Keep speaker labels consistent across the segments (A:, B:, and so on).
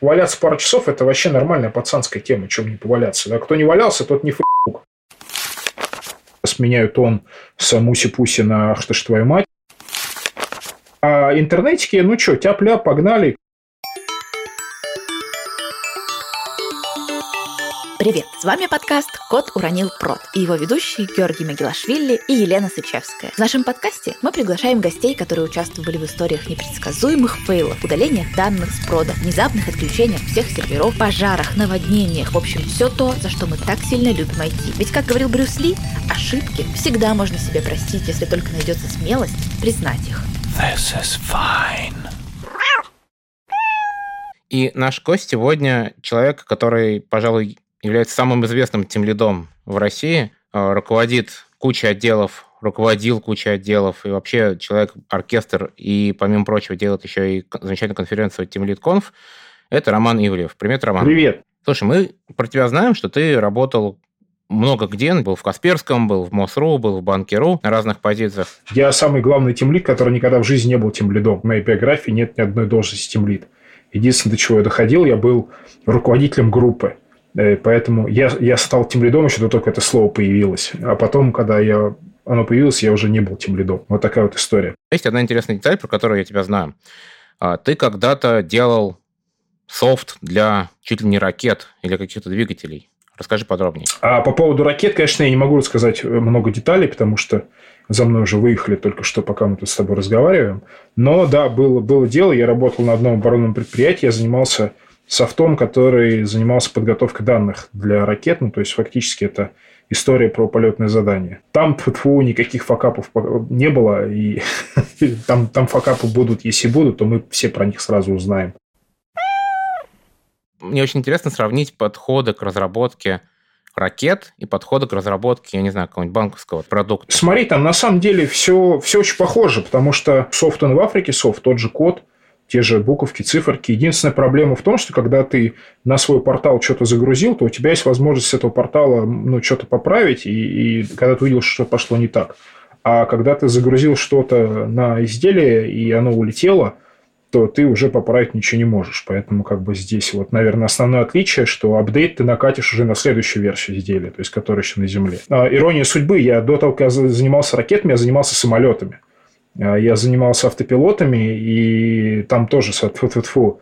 A: Валяться пару часов – это вообще нормальная пацанская тема, чем не поваляться. Да? Кто не валялся, тот не фук. Сменяю тон с муси-пуси на «Ах ты ж твою мать». А интернетики, ну что, тяп-ляп, погнали.
B: Привет! С вами подкаст «Кот уронил прот» и его ведущие Георгий Магилашвили и Елена Сычевская. В нашем подкасте мы приглашаем гостей, которые участвовали в историях непредсказуемых фейлов, удалениях данных с прода, внезапных отключениях всех серверов, пожарах, наводнениях, в общем, все то, за что мы так сильно любим IT. Ведь, как говорил Брюс Ли, ошибки всегда можно себе простить, если только найдется смелость признать их.
C: This is fine. И наш гость сегодня человек, который, пожалуй, является самым известным тимлидом в России, э, руководит кучей отделов, руководил кучей отделов, и вообще человек-оркестр, и, помимо прочего, делает еще и замечательную конференцию Team Lead это Роман Ивлев. Привет, Роман.
A: Привет.
C: Слушай, мы про тебя знаем, что ты работал много где, был в Касперском, был в МОСРУ, был в Банкиру на разных позициях.
A: Я самый главный тимлид, который никогда в жизни не был тимлидом. В моей биографии нет ни одной должности тимлид. Единственное, до чего я доходил, я был руководителем группы. Э, поэтому я, я стал тем лидом еще до того, как это слово появилось. А потом, когда я, оно появилось, я уже не был тем лидом. Вот такая вот история.
C: Есть одна интересная деталь, про которую я тебя знаю. А, ты когда-то делал софт для чуть ли не ракет или каких-то двигателей. Расскажи подробнее.
A: А по поводу ракет, конечно, я не могу рассказать много деталей, потому что за мной уже выехали только что, пока мы тут с тобой разговариваем. Но да, было, было дело. Я работал на одном оборонном предприятии, я занимался софтом, который занимался подготовкой данных для ракет. Ну, то есть, фактически это история про полетное задание. Там тьфу, никаких факапов не было, и там, там факапы будут, если будут, то мы все про них сразу узнаем.
C: Мне очень интересно сравнить подходы к разработке ракет и подходы к разработке, я не знаю, какого-нибудь банковского продукта.
A: Смотри, там на самом деле все, все очень похоже, потому что софт он в Африке, софт, тот же код – те же буковки, циферки. Единственная проблема в том, что когда ты на свой портал что-то загрузил, то у тебя есть возможность с этого портала ну, что-то поправить, и, и когда ты увидел, что пошло не так. А когда ты загрузил что-то на изделие, и оно улетело, то ты уже поправить ничего не можешь. Поэтому как бы здесь вот, наверное, основное отличие, что апдейт ты накатишь уже на следующую версию изделия, то есть которая еще на Земле. А, ирония судьбы. Я до того, как я занимался ракетами, я занимался самолетами. А, я занимался автопилотами, и там тоже фу -фу -фу,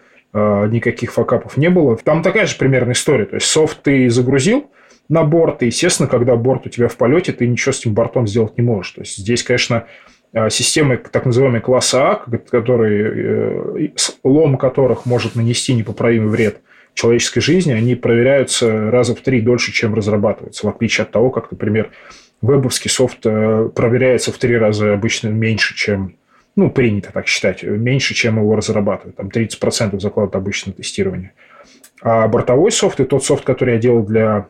A: никаких факапов не было. Там такая же примерная история. То есть, софт ты загрузил на борт, и, естественно, когда борт у тебя в полете, ты ничего с этим бортом сделать не можешь. То есть, здесь, конечно, а, системы так называемые класса А, которые, э, лом которых может нанести непоправимый вред человеческой жизни, они проверяются раза в три дольше, чем разрабатываются, в отличие от того, как, например, вебовский софт э, проверяется в три раза обычно меньше, чем, ну, принято так считать, меньше, чем его разрабатывают. Там 30% закладывают обычно тестирование. А бортовой софт и тот софт, который я делал для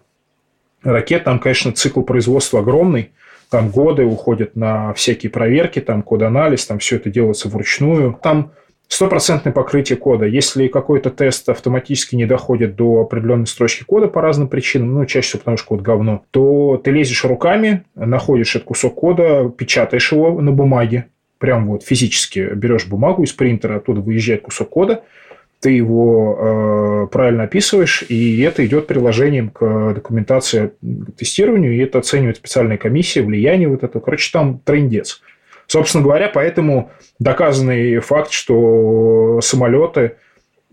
A: ракет, там, конечно, цикл производства огромный. Там годы уходят на всякие проверки, там код-анализ, там все это делается вручную. Там стопроцентное покрытие кода. Если какой-то тест автоматически не доходит до определенной строчки кода по разным причинам, ну, чаще всего потому, что код говно, то ты лезешь руками, находишь этот кусок кода, печатаешь его на бумаге, прям вот физически берешь бумагу из принтера, оттуда выезжает кусок кода, ты его э, правильно описываешь, и это идет приложением к документации к тестированию, и это оценивает специальная комиссия, влияние вот это. Короче, там трендец. Собственно говоря, поэтому доказанный факт, что самолеты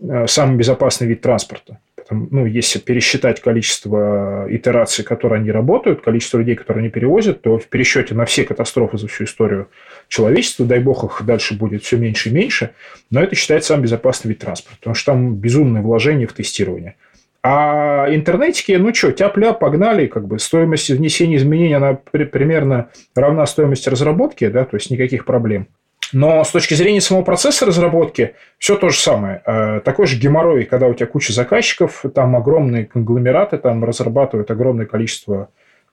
A: э, самый безопасный вид транспорта. Ну, если пересчитать количество итераций, которые они работают, количество людей, которые они перевозят, то в пересчете на все катастрофы за всю историю человечества, дай бог их дальше будет все меньше и меньше, но это считается самый безопасный вид транспорта, потому что там безумное вложение в тестирование. А интернетики, ну что, тяп-ляп, погнали, как бы стоимость внесения изменений, она при, примерно равна стоимости разработки, да, то есть никаких проблем. Но с точки зрения самого процесса разработки все то же самое. Э, такой же геморрой, когда у тебя куча заказчиков, там огромные конгломераты, там разрабатывают огромное количество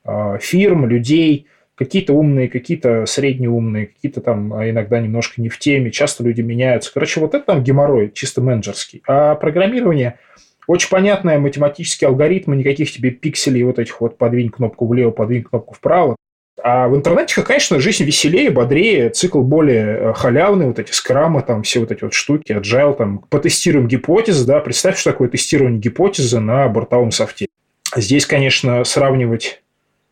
A: э, фирм, людей, какие-то умные, какие-то среднеумные, какие-то там а иногда немножко не в теме, часто люди меняются. Короче, вот это там геморрой чисто менеджерский. А программирование – очень понятные математические алгоритмы, никаких тебе пикселей вот этих вот подвинь кнопку влево, подвинь кнопку вправо. А в интернете, конечно, жизнь веселее, бодрее, цикл более э, халявный, вот эти скрамы, там все вот эти вот штуки, agile, там, потестируем гипотезы, да, представь, что такое тестирование гипотезы на бортовом софте. Здесь, конечно, сравнивать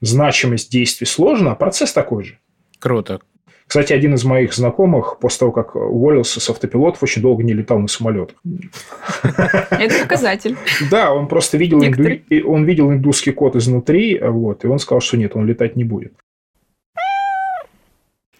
A: значимость действий сложно, а процесс такой же.
C: Круто.
A: Кстати, один из моих знакомых после того, как уволился с автопилотов, очень долго не летал на самолетах.
B: Это показатель.
A: Да, он просто видел, инду... он видел индусский код изнутри, вот, и он сказал, что нет, он летать не будет.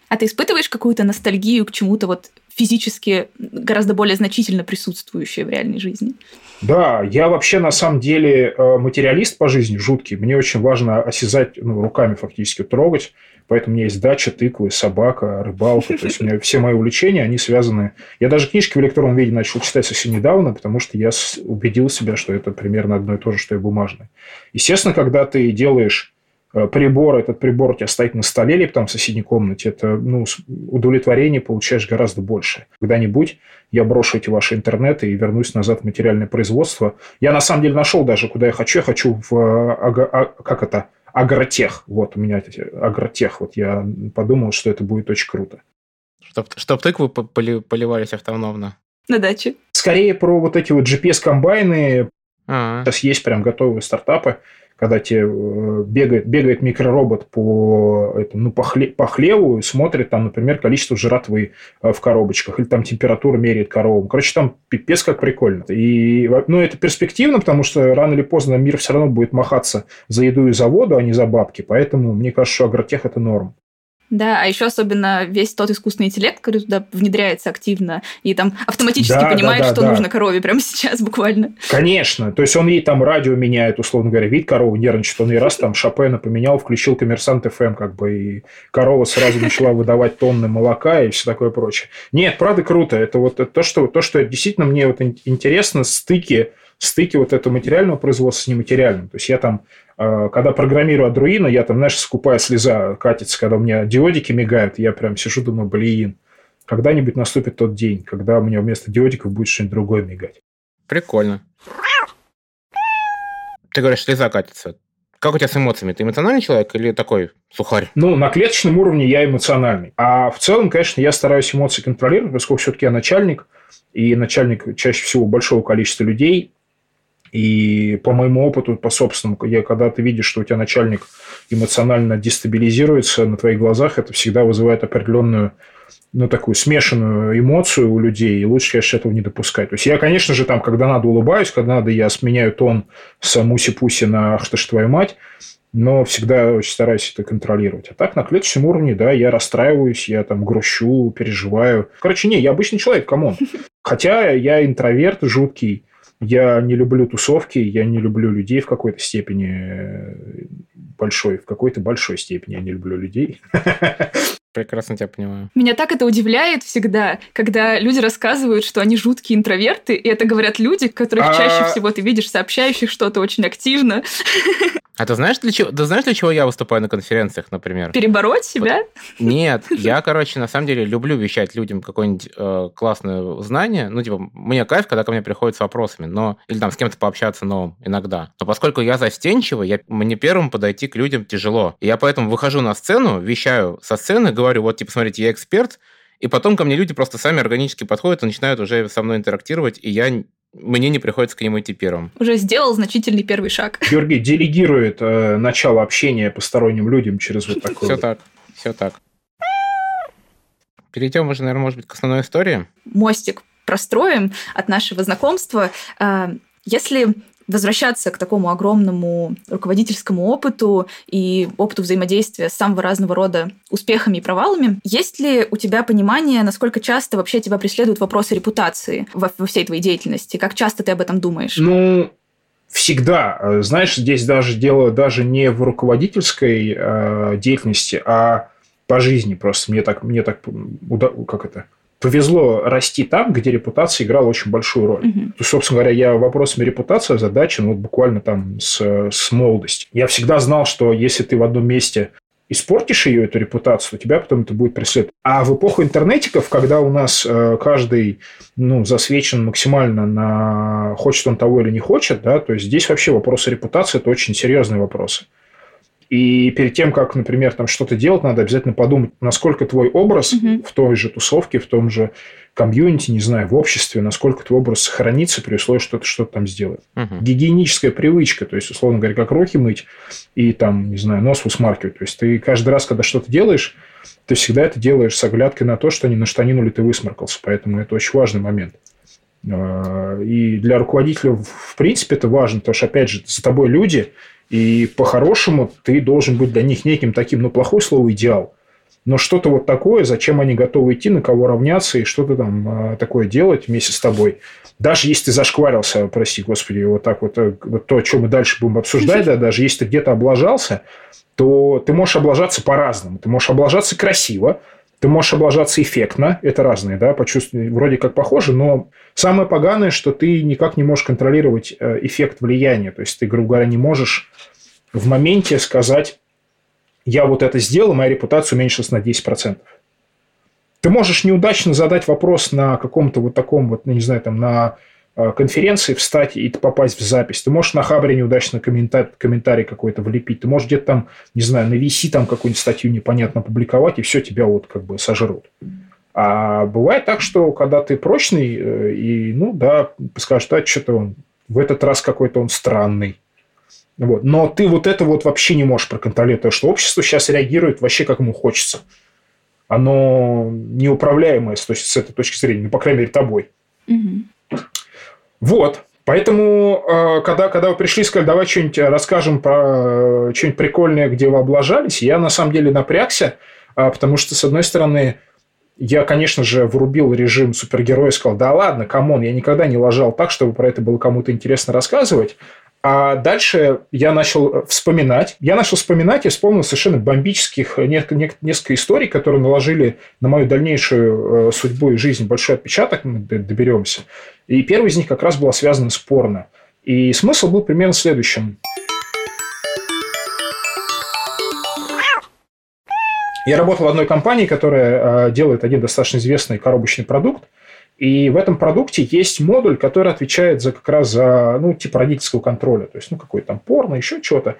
B: А ты испытываешь какую-то ностальгию к чему-то вот физически гораздо более значительно присутствующее в реальной жизни?
A: Да, я вообще на самом деле э, материалист по жизни, жуткий. Мне очень важно осязать, ну, руками фактически трогать. Поэтому у меня есть дача, тыквы, собака, рыбалка. То есть, у меня все мои увлечения, они связаны... Я даже книжки в электронном виде начал читать совсем недавно, потому что я убедил себя, что это примерно одно и то же, что и бумажное. Естественно, когда ты делаешь Э, прибор, этот прибор у тебя стоит на столе или там в соседней комнате, это ну, удовлетворение получаешь гораздо больше. Когда-нибудь я брошу эти ваши интернеты и вернусь назад в материальное производство. Я на самом деле нашел даже, куда я хочу. Я хочу в... Ага, а, как это? Агротех. Вот у меня агротех. Вот я подумал, что это будет очень круто.
C: Чтоб, чтоб тыквы поливались автономно.
B: На даче.
A: Скорее про вот эти вот GPS-комбайны. А-а. Сейчас есть прям готовые стартапы когда тебе э, бегает, бегает микроробот по, это, ну, по, хле, по хлеву и смотрит там, например, количество жратвы э, в коробочках, или там температуру меряет коровам. Короче, там пипец как прикольно. И, ну, это перспективно, потому что рано или поздно мир все равно будет махаться за еду и за воду, а не за бабки. Поэтому мне кажется, что агротех – это норм.
B: Да, а еще особенно весь тот искусственный интеллект, который туда внедряется активно и там автоматически
A: да,
B: понимает,
A: да, да,
B: что
A: да.
B: нужно корове прямо сейчас буквально.
A: Конечно. То есть он ей там радио меняет, условно говоря, вид коровы нервничает, он ей раз там Шопена поменял, включил коммерсант ФМ, как бы, и корова сразу начала выдавать тонны молока и все такое прочее. Нет, правда круто. Это вот то, что, то, что действительно мне вот интересно, стыки стыки вот этого материального производства с нематериальным. То есть я там, э, когда программирую Arduino, я там, знаешь, скупая слеза катится, когда у меня диодики мигают, я прям сижу, думаю, блин, когда-нибудь наступит тот день, когда у меня вместо диодиков будет что-нибудь другое мигать.
C: Прикольно. Ты говоришь, слеза катится. Как у тебя с эмоциями? Ты эмоциональный человек или такой сухарь?
A: Ну, на клеточном уровне я эмоциональный. А в целом, конечно, я стараюсь эмоции контролировать, поскольку все-таки я начальник, и начальник чаще всего большого количества людей, и по моему опыту, по собственному, я, когда ты видишь, что у тебя начальник эмоционально дестабилизируется на твоих глазах, это всегда вызывает определенную ну, такую смешанную эмоцию у людей, и лучше, конечно, этого не допускать. То есть, я, конечно же, там, когда надо, улыбаюсь, когда надо, я сменяю тон с муси-пуси на «ах ты ж твою мать», но всегда очень стараюсь это контролировать. А так, на клеточном уровне, да, я расстраиваюсь, я там грущу, переживаю. Короче, не, я обычный человек, come on. Хотя я интроверт жуткий, я не люблю тусовки, я не люблю людей в какой-то степени э, большой, в какой-то большой степени я не люблю людей.
C: Прекрасно тебя понимаю.
B: Меня так это удивляет всегда, когда люди рассказывают, что они жуткие интроверты, и это говорят люди, которых а... чаще всего ты видишь сообщающих что-то очень активно.
C: А ты знаешь, для чего, ты знаешь, для чего я выступаю на конференциях, например?
B: Перебороть себя? Вот.
C: Нет, я, короче, на самом деле люблю вещать людям какое-нибудь э, классное знание. Ну, типа, мне кайф, когда ко мне приходят с вопросами, но или там с кем-то пообщаться новым иногда. Но поскольку я застенчивый, я, мне первым подойти к людям тяжело. И я поэтому выхожу на сцену, вещаю со сцены, говорю, вот, типа, смотрите, я эксперт, и потом ко мне люди просто сами органически подходят и начинают уже со мной интерактировать, и я мне не приходится к нему идти первым.
B: Уже сделал значительный первый шаг.
A: Георгий делегирует э, начало общения посторонним людям через вот такое.
C: Все так, все так. Перейдем уже, наверное, может быть, к основной истории.
B: Мостик простроим от нашего знакомства. Э, если возвращаться к такому огромному руководительскому опыту и опыту взаимодействия с самого разного рода успехами и провалами, есть ли у тебя понимание, насколько часто вообще тебя преследуют вопросы репутации во, во всей твоей деятельности? Как часто ты об этом думаешь?
A: Ну, всегда. Знаешь, здесь даже дело даже не в руководительской э, деятельности, а по жизни просто. Мне так, мне так, как это, повезло расти там, где репутация играла очень большую роль. Угу. То есть, собственно говоря, я вопросами репутации озадачен вот буквально там с, с молодости. Я всегда знал, что если ты в одном месте испортишь ее, эту репутацию, то тебя потом это будет преследовать. А в эпоху интернетиков, когда у нас э, каждый ну, засвечен максимально на хочет он того или не хочет, да, то есть здесь вообще вопросы репутации – это очень серьезные вопросы. И перед тем, как, например, там что-то делать, надо обязательно подумать, насколько твой образ угу. в той же тусовке, в том же комьюнити, не знаю, в обществе, насколько твой образ сохранится при условии, что ты что-то там сделаешь. Угу. Гигиеническая привычка, то есть, условно говоря, как руки мыть и там, не знаю, нос высмаркивать. То есть, ты каждый раз, когда что-то делаешь, ты всегда это делаешь с оглядкой на то, что не на штанину ли ты высморкался. Поэтому это очень важный момент. А, и для руководителя, в принципе, это важно, потому что, опять же, за тобой люди, и по-хорошему ты должен быть для них неким таким, ну, плохое слово, идеал. Но что-то вот такое, зачем они готовы идти, на кого равняться и что-то там а, такое делать вместе с тобой. Даже если ты зашкварился, прости господи, вот так вот, э, вот то, что мы дальше будем обсуждать, да, даже если ты где-то облажался, то ты можешь облажаться по-разному. Ты можешь облажаться красиво, ты можешь облажаться эффектно, это разные, да, почувствовать, вроде как похоже, но самое поганое, что ты никак не можешь контролировать э, эффект влияния. То есть ты, грубо говоря, не можешь в моменте сказать, я вот это сделал, моя репутация уменьшилась на 10%. Ты можешь неудачно задать вопрос на каком-то вот таком вот, ну, не знаю, там, на конференции встать и попасть в запись. Ты можешь на Хабре неудачно комментарий, комментарий какой-то влепить. Ты можешь где-то там, не знаю, на VC там какую-нибудь статью непонятно опубликовать, и все, тебя вот как бы сожрут. А бывает так, что когда ты прочный, э, и, ну, да, скажешь, да, что-то он в этот раз какой-то он странный. Вот. Но ты вот это вот вообще не можешь проконтролировать, потому что общество сейчас реагирует вообще как ему хочется. Оно неуправляемое с, с этой точки зрения, ну, по крайней мере, тобой. Угу. Вот. Поэтому, э, когда, когда вы пришли и сказали, давай что-нибудь расскажем про э, что-нибудь прикольное, где вы облажались, я на самом деле напрягся, потому что, с одной стороны, я, конечно же, врубил режим супергероя и сказал, да ладно, come on, я никогда не лажал так, чтобы про это было кому-то интересно рассказывать. А дальше я начал э, вспоминать. Я начал вспоминать и вспомнил совершенно бомбических несколько историй, которые наложили на мою дальнейшую э, судьбу и жизнь большой отпечаток, мы доберемся. И первый из них как раз была связана с порно. И смысл был примерно следующим. Я работал в одной компании, которая э, делает один достаточно известный коробочный продукт – и в этом продукте есть модуль, который отвечает за как раз за, ну, типа родительского контроля. То есть, ну, какой там порно, еще что-то.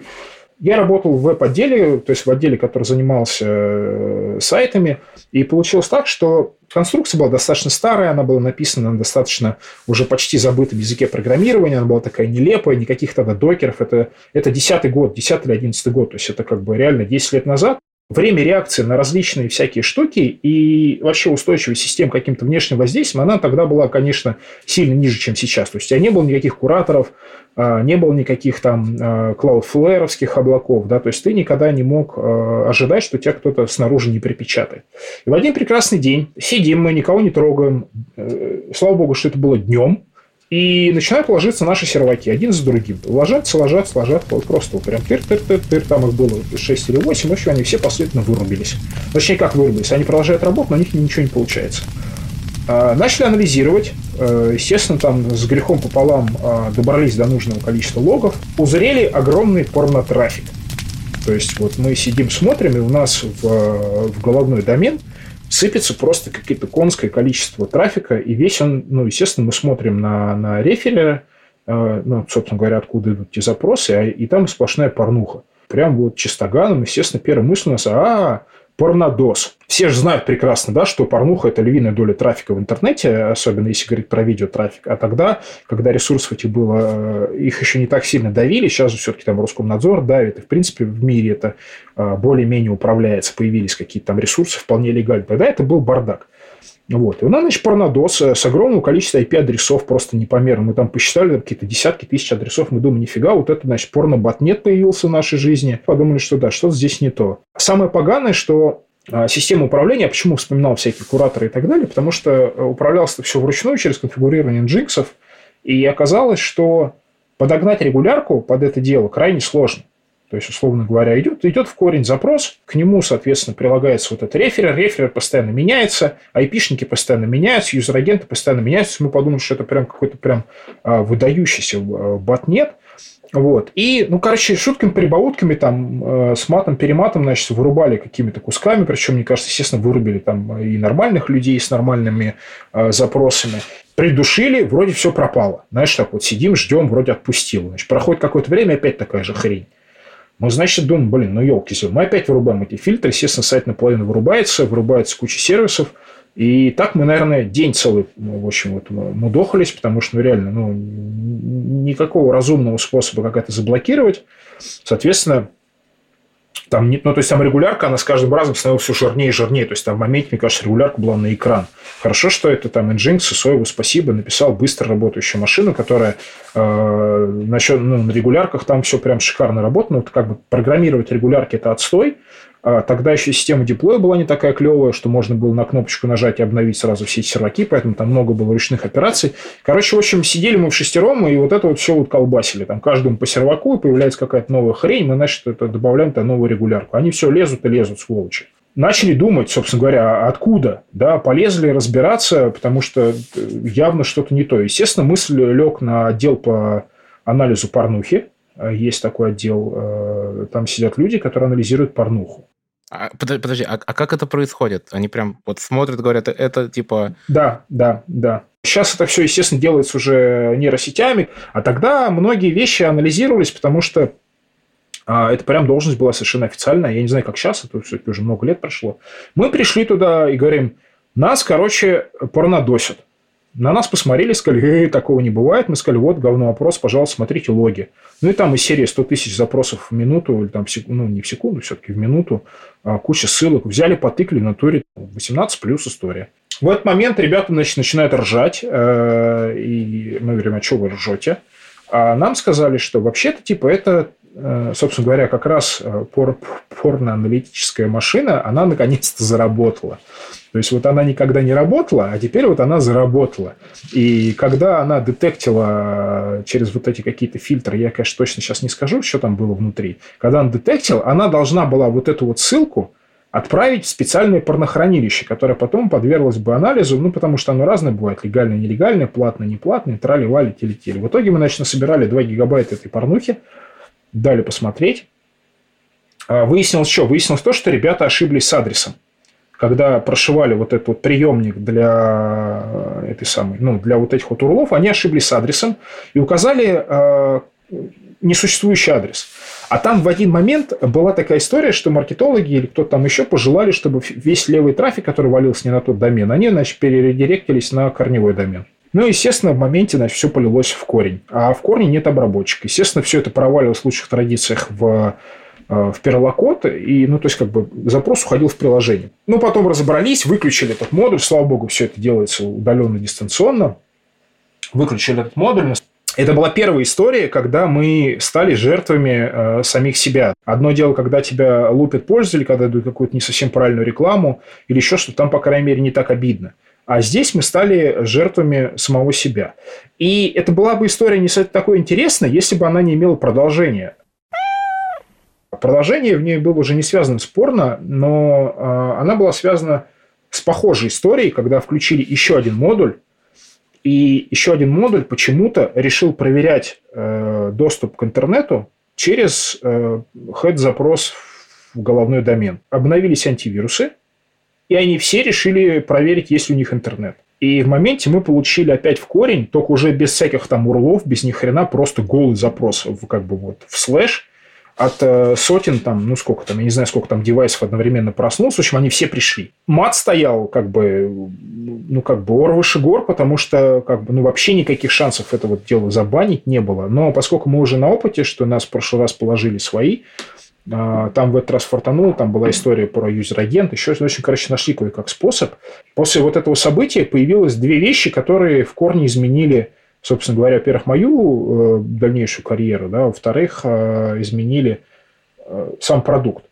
A: Я работал в веб-отделе, то есть в отделе, который занимался э, сайтами, и получилось так, что конструкция была достаточно старая, она была написана на достаточно уже почти забытом языке программирования, она была такая нелепая, никаких тогда докеров, это, это 10 год, 10 или 11 год, то есть это как бы реально 10 лет назад, время реакции на различные всякие штуки и вообще устойчивость систем к каким-то внешним воздействиям, она тогда была, конечно, сильно ниже, чем сейчас. То есть, у тебя не было никаких кураторов, а, не было никаких там клаудфлэровских облаков, да, то есть, ты никогда не мог а, ожидать, что тебя кто-то снаружи не припечатает. И в один прекрасный день сидим мы, никого не трогаем, э, слава богу, что это было днем, и начинают ложиться наши серваки один за другим. Ложатся, ложатся, ложатся. Вот просто вот прям тыр-тыр-тыр-тыр. Там их было 6 или 8. В общем, они все последовательно вырубились. Точнее, как вырубились? Они продолжают работать, но у них ничего не получается. А, начали анализировать. А, естественно, там с грехом пополам а, добрались до нужного количества логов. Узрели огромный порнотрафик. То есть, вот мы сидим, смотрим, и у нас в, в головной домен – сыпется просто какое-то конское количество трафика, и весь он, ну, естественно, мы смотрим на, на реферера, э, ну, собственно говоря, откуда идут те запросы, а, и там сплошная порнуха. Прям вот чистоганом, естественно, первая мысль у нас, а, порнодос. Все же знают прекрасно, да, что порнуха – это львиная доля трафика в интернете, особенно если говорить про видеотрафик. А тогда, когда ресурсов этих было, э, их еще не так сильно давили, сейчас же все-таки там Роскомнадзор давит, и, в принципе, в мире это э, более-менее управляется, появились какие-то там ресурсы вполне легально. Тогда это был бардак. Вот. И у нас, значит, порнодос с огромным количеством IP-адресов просто непомерно. Мы там посчитали там, какие-то десятки тысяч адресов. Мы думаем, нифига, вот это, значит, порно-ботнет появился в нашей жизни. Подумали, что да, что-то здесь не то. Самое поганое, что а, система управления, почему вспоминал всякие кураторы и так далее, потому что э, управлялось это все вручную через конфигурирование джинксов, и оказалось, что подогнать регулярку под это дело крайне сложно. То есть, условно говоря, идет, идет в корень запрос, к нему, соответственно, прилагается вот этот реферер, реферер постоянно меняется, айпишники постоянно меняются, юзер-агенты постоянно меняются. Мы подумали, что это прям какой-то прям а, выдающийся а, ботнет. Вот. И, ну, короче, шутками-прибаутками, там, э, с матом-перематом, значит, вырубали какими-то кусками, причем, мне кажется, естественно, вырубили там и нормальных людей с нормальными э, запросами. Придушили, вроде все пропало. Знаешь, так вот сидим, ждем, вроде отпустил. Значит, проходит какое-то время, опять такая же хрень. Мы, значит, думаем, блин, ну елки мы опять вырубаем эти фильтры, естественно, сайт наполовину вырубается, вырубается куча сервисов, и так мы, наверное, день целый, в общем, вот мудохались, потому что, ну, реально, ну, никакого разумного способа, как это заблокировать. Соответственно, там, ну, то есть там регулярка, она с каждым разом становилась все жирнее и жирнее. То есть там в моменте, мне кажется, регулярка была на экран. Хорошо, что это там Nginx, Соеву спасибо, написал быстро работающую машину, которая э, насчет, ну, на регулярках там все прям шикарно работает. Ну, вот как бы программировать регулярки – это отстой. А тогда еще система диплоя была не такая клевая, что можно было на кнопочку нажать и обновить сразу все эти серваки, поэтому там много было ручных операций. Короче, в общем, сидели мы в шестером, и вот это вот все вот колбасили. Там каждому по серваку, и появляется какая-то новая хрень, мы, значит, это добавляем там новую регулярку. Они все лезут и лезут, сволочи. Начали думать, собственно говоря, откуда, да, полезли разбираться, потому что явно что-то не то. Естественно, мысль лег на отдел по анализу порнухи, есть такой отдел, э, там сидят люди, которые анализируют порнуху.
C: А, подожди, а, а как это происходит? Они прям вот смотрят, говорят, это типа...
A: Да, да, да. Сейчас это все, естественно, делается уже нейросетями, а тогда многие вещи анализировались, потому что а, это прям должность была совершенно официальная. Я не знаю, как сейчас, это все-таки уже много лет прошло. Мы пришли туда и говорим, нас, короче, порнодосят. На нас посмотрели, сказали, э, такого не бывает. Мы сказали, вот, говно опрос, пожалуйста, смотрите логи. Ну и там из серии 100 тысяч запросов в минуту, или там, ну не в секунду, все-таки в минуту, а, куча ссылок. Взяли, потыкали на туре 18 плюс история. В этот момент ребята значит, начинают ржать, э, и мы говорим, а что вы ржете? А нам сказали, что вообще-то, типа, это собственно говоря, как раз э, пор порно-аналитическая машина, она наконец-то заработала. То есть вот она никогда не работала, а теперь вот она заработала. И когда она детектила через вот эти какие-то фильтры, я, конечно, точно сейчас не скажу, что там было внутри. Когда она детектила, она должна была вот эту вот ссылку отправить в специальное порнохранилище, которое потом подверглось бы анализу, ну, потому что оно разное бывает, легальное, нелегальное, платное, неплатное, трали-вали, телетели. В итоге мы, значит, насобирали 2 гигабайта этой порнухи, дали посмотреть. А, выяснилось что? Выяснилось то, что ребята ошиблись с адресом. Когда прошивали вот этот вот приемник для этой самой, ну, для вот этих вот урлов, они ошиблись с адресом и указали э, несуществующий адрес. А там в один момент была такая история, что маркетологи или кто-то там еще пожелали, чтобы весь левый трафик, который валился не на тот домен, они, значит, перередиректились на корневой домен. Ну, естественно, в моменте значит, все полилось в корень. А в корне нет обработчика. Естественно, все это проваливалось в лучших традициях в э, в перлокод, и, ну, то есть, как бы запрос уходил в приложение. Ну, потом разобрались, выключили этот модуль, слава богу, все это делается удаленно, дистанционно, выключили этот модуль. Это была первая история, когда мы стали жертвами э, самих себя. Одно дело, когда тебя лупят пользователи, когда дают какую-то не совсем правильную рекламу или еще что-то, там, по крайней мере, не так обидно. А здесь мы стали жертвами самого себя. И это была бы история не такой интересной, если бы она не имела продолжения. Продолжение в ней было уже не связано с порно, но а, она была связана с похожей историей, когда включили еще один модуль, и еще один модуль почему-то решил проверять э, доступ к интернету через э, head-запрос в головной домен. Обновились антивирусы, и они все решили проверить, есть ли у них интернет. И в моменте мы получили опять в корень, только уже без всяких там урлов, без ни хрена, просто голый запрос в, как бы вот в слэш от э, сотен там, ну сколько там, я не знаю, сколько там девайсов одновременно проснулся, в общем, они все пришли. Мат стоял как бы, ну как бы ор выше гор, потому что как бы, ну вообще никаких шансов это вот дело забанить не было. Но поскольку мы уже на опыте, что нас в прошлый раз положили свои, там в этот раз фортанул, там была история про юзер-агент, еще, общем, короче, нашли кое-как способ. После вот этого события появилось две вещи, которые в корне изменили, собственно говоря, во-первых, мою э, дальнейшую карьеру, да, во-вторых, э, изменили э, сам продукт.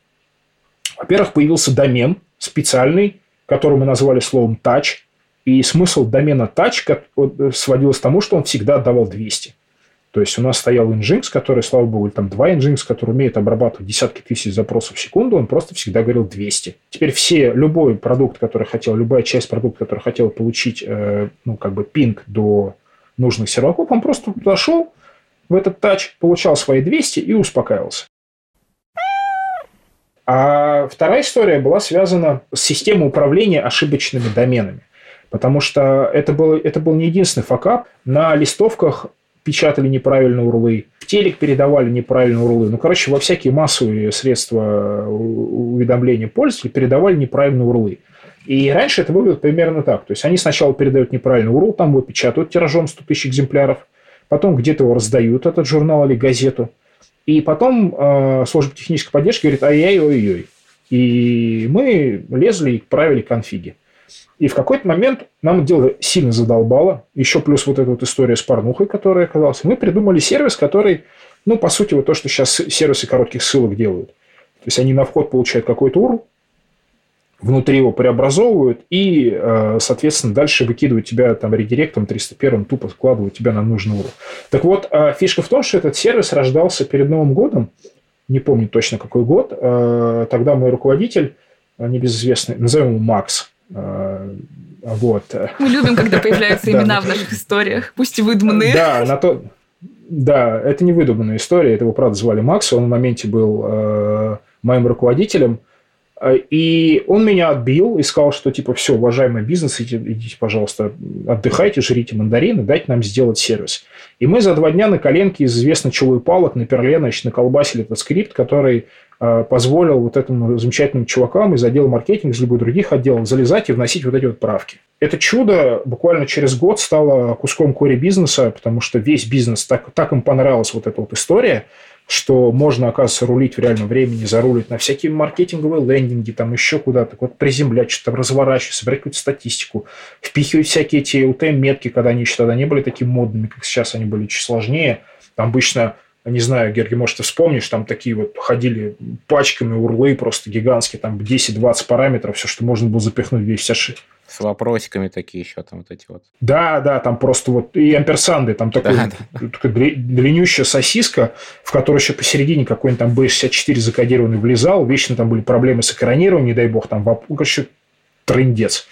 A: Во-первых, появился домен специальный, который мы назвали словом touch, и смысл домена touch сводился к тому, что он всегда отдавал 200. То есть у нас стоял Nginx, который, слава богу, там два Nginx, который умеет обрабатывать десятки тысяч запросов в секунду, он просто всегда говорил 200. Теперь все, любой продукт, который хотел, любая часть продукта, который хотел получить, э, ну, как бы пинг до нужных серваков, он просто туда шел, в этот тач, получал свои 200 и успокаивался. А вторая история была связана с системой управления ошибочными доменами. Потому что это был, это был не единственный факап. На листовках печатали неправильно урлы. телек передавали неправильные урлы. Ну, короче, во всякие массовые средства уведомления пользователей передавали неправильные урлы. И раньше это выглядит примерно так. То есть они сначала передают неправильный URL, там его печатают тиражом 100 тысяч экземпляров, потом где-то его раздают, этот журнал или газету, и потом э, служба технической поддержки говорит, ай-яй-ой-ой. И мы лезли и правили конфиги. И в какой-то момент нам дело сильно задолбало. Еще плюс вот эта вот история с порнухой, которая оказалась. Мы придумали сервис, который, ну, по сути, вот то, что сейчас сервисы коротких ссылок делают. То есть они на вход получают какой-то URL, внутри его преобразовывают и, э, соответственно, дальше выкидывают тебя там редиректом 301 тупо складывают тебя на нужный уровень. Так вот, э, фишка в том, что этот сервис рождался перед Новым годом, не помню точно какой год, э, тогда мой руководитель, небезызвестный, назовем его Макс, вот.
B: Мы любим, когда появляются имена в наших историях, пусть и выдуманные.
A: Да, на то... Да, это не выдуманная история, это его, правда, звали Макс, он в моменте был моим руководителем, Э, и он меня отбил и сказал, что типа все, уважаемый бизнес, идите, пожалуйста, отдыхайте, жрите мандарины, дайте нам сделать сервис. И мы за два дня на коленке из известно чего и палок на перле, значит, наколбасили этот скрипт, который э, позволил вот этому замечательным чувакам из отдела маркетинга, из любых других отделов залезать и вносить вот эти вот правки. Это чудо буквально через год стало куском кори бизнеса, потому что весь бизнес, так, так им понравилась вот эта вот история – что можно, оказывается, рулить в реальном времени, зарулить на всякие маркетинговые лендинги, там еще куда-то, вот приземлять, что-то разворачивать, собирать какую-то статистику, впихивать всякие эти UTM-метки, когда они еще тогда не были такими модными, как сейчас, они были чуть сложнее. Там обычно не знаю, Герги, может, ты вспомнишь, там такие вот ходили пачками урлы просто гигантские, там 10-20 параметров, все, что можно было запихнуть весь вся
C: с вопросиками такие еще там вот эти вот.
A: Да, да, там просто вот и амперсанды, там такой, да, да. такая длиннющая сосиска, в которой еще посередине какой-нибудь там B64 закодированный влезал, вечно там были проблемы с экранированием, не дай бог, там, короче, трындец.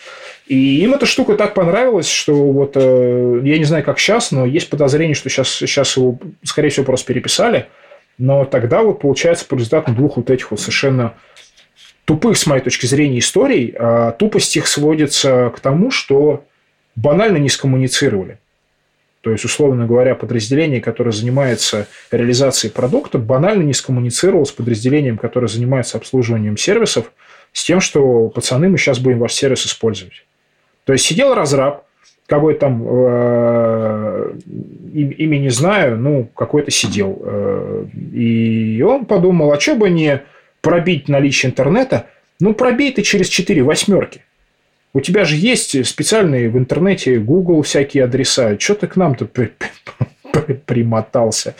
A: И им эта штука так понравилась, что вот, э, я не знаю, как сейчас, но есть подозрение, что сейчас, сейчас его, скорее всего, просто переписали, но тогда вот получается по результатам двух вот этих вот совершенно тупых, с моей точки зрения, историй, а тупость их сводится к тому, что банально не скоммуницировали. То есть, условно говоря, подразделение, которое занимается реализацией продукта, банально не скоммуницировало с подразделением, которое занимается обслуживанием сервисов, с тем, что пацаны, мы сейчас будем ваш сервис использовать. То есть сидел разраб, какой там э, имя не знаю, ну какой-то сидел, э, и он подумал, а что бы не пробить наличие интернета, ну, пробей ты через 4 восьмерки. У тебя же есть специальные в интернете Google всякие адреса. Что ты к нам-то при, при, примотался?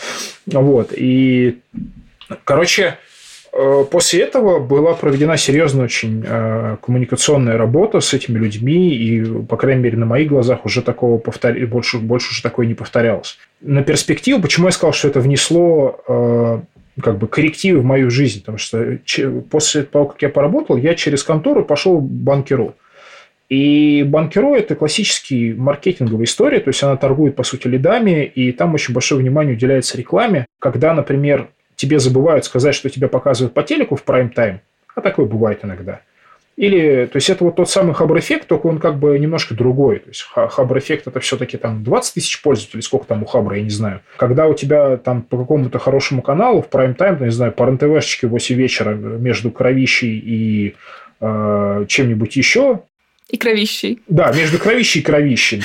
A: Вот. И, короче, после этого была проведена серьезная очень э, коммуникационная работа с этими людьми, и, по крайней мере, на моих глазах уже такого повтор... больше, больше уже такое не повторялось. На перспективу, почему я сказал, что это внесло э, как бы коррективы в мою жизнь, потому что после того, как я поработал, я через контору пошел в банкиру. И банкиру – это классический маркетинговая история, то есть она торгует, по сути, лидами, и там очень большое внимание уделяется рекламе. Когда, например, тебе забывают сказать, что тебя показывают по телеку в прайм-тайм, а такое бывает иногда – или, то есть, это вот тот самый хабр-эффект, только он как бы немножко другой. То есть, хабр-эффект – это все-таки там 20 тысяч пользователей, сколько там у хабра, я не знаю. Когда у тебя там по какому-то хорошему каналу в прайм-тайм, не знаю, по РНТВшечке 8 вечера между кровищей и э, чем-нибудь еще.
B: И кровищей.
A: Да, между кровищей и кровищей.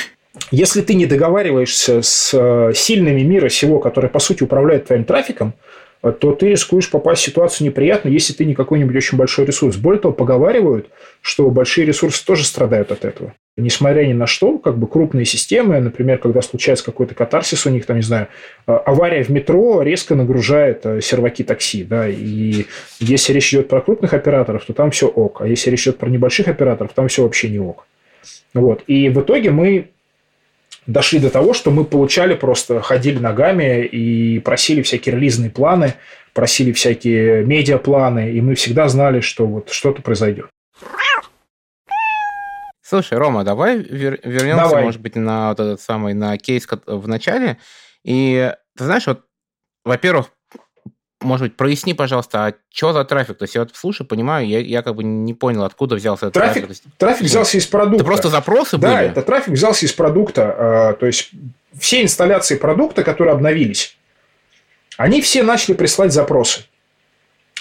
A: Если ты не договариваешься с э, сильными мира сего, которые, по сути, управляют твоим трафиком, то ты рискуешь попасть в ситуацию неприятную, если ты не какой-нибудь очень большой ресурс. Более того, поговаривают, что большие ресурсы тоже страдают от этого. Несмотря ни на что, как бы крупные системы, например, когда случается какой-то катарсис у них, там, не знаю, а, авария в метро резко нагружает э, серваки такси, да, и если речь идет про крупных операторов, то там все ок, а если речь идет про небольших операторов, там все вообще не ок. Вот. И в итоге мы дошли до того, что мы получали просто, ходили ногами и просили всякие релизные планы, просили всякие медиапланы, и мы всегда знали, что вот что-то произойдет.
C: Слушай, Рома, давай вер- вернемся, давай. может быть, на вот этот самый, на кейс в начале. И ты знаешь, вот, во-первых, может быть, проясни, пожалуйста, а что за трафик? То есть я вот слушаю, понимаю, я, я как бы не понял, откуда взялся этот
A: трафик. Трафик, трафик взялся из продукта.
C: Это просто запросы
A: да,
C: были?
A: Да, это трафик взялся из продукта. А, то есть все инсталляции продукта, которые обновились, они все начали прислать запросы.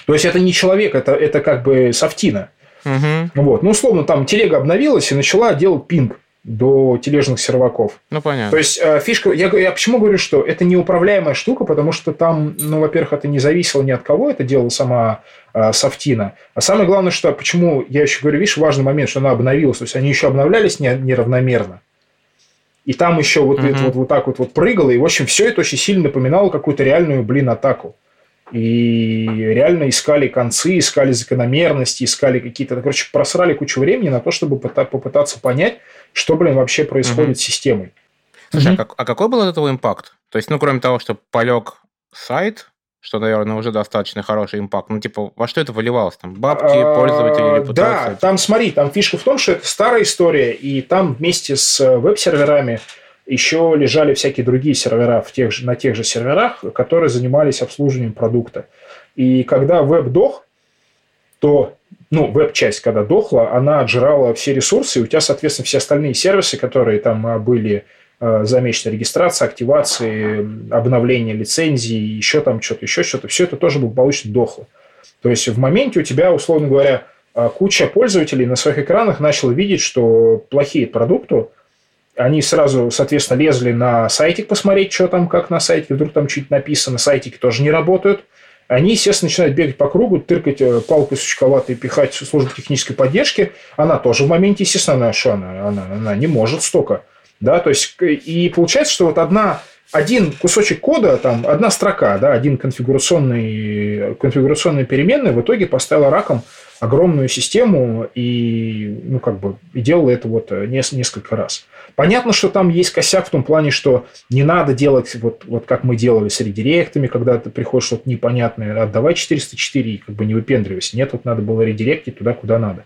A: То есть это не человек, это, это как бы софтина. Угу. Вот. Ну, условно, там телега обновилась и начала делать пинг до тележных серваков.
C: Ну, понятно.
A: То есть, э, фишка... Я, я почему говорю, что это неуправляемая штука, потому что там, ну, во-первых, это не зависело ни от кого, это делала сама э, софтина. А самое главное, что почему, я еще говорю, видишь, важный момент, что она обновилась. То есть, они еще обновлялись неравномерно. И там еще вот, uh-huh. это вот, вот так вот, вот прыгало. И, в общем, все это очень сильно напоминало какую-то реальную, блин, атаку. И реально искали концы, искали закономерности, искали какие-то... Короче, просрали кучу времени на то, чтобы попытаться понять, что, блин, вообще происходит uh-huh. с системой.
C: Слушай, uh-huh. а, а какой был от этого импакт? То есть, ну, кроме того, что полег сайт, что, наверное, уже достаточно хороший импакт. Ну, типа, во что это выливалось? Там бабки, а, пользователи,
A: репутация? Да, там, смотри, там фишка в том, что это старая история, и там вместе с веб-серверами еще лежали всякие другие сервера в тех же, на тех же серверах, которые занимались обслуживанием продукта. И когда веб дох, то ну, веб-часть, когда дохла, она отжирала все ресурсы, и у тебя, соответственно, все остальные сервисы, которые там а, были Э, замечена регистрация, активации, обновление лицензии, еще там что-то, еще что-то, все это тоже благополучно дохло. То есть в моменте у тебя, условно говоря, э, куча пользователей на своих экранах начала видеть, что плохие продукты, они сразу, соответственно, лезли на сайтик посмотреть, что там, как на сайте, вдруг там что-то написано, сайтики тоже не работают. Они, естественно, начинают бегать по кругу, тыркать э, палкой сучковатой, пихать службу технической поддержки. Она тоже в моменте, естественно, она, что она, она, она не может столько. Да, то есть, и получается, что вот одна, один кусочек кода, там, одна строка, да, один конфигурационный, конфигурационная переменная в итоге поставила раком огромную систему и, ну, как бы, и делала это вот несколько раз. Понятно, что там есть косяк в том плане, что не надо делать вот, вот как мы делали с редиректами, когда ты приходишь что-то непонятное, отдавай 404 и как бы не выпендривайся. Нет, вот надо было редиректить туда, куда надо.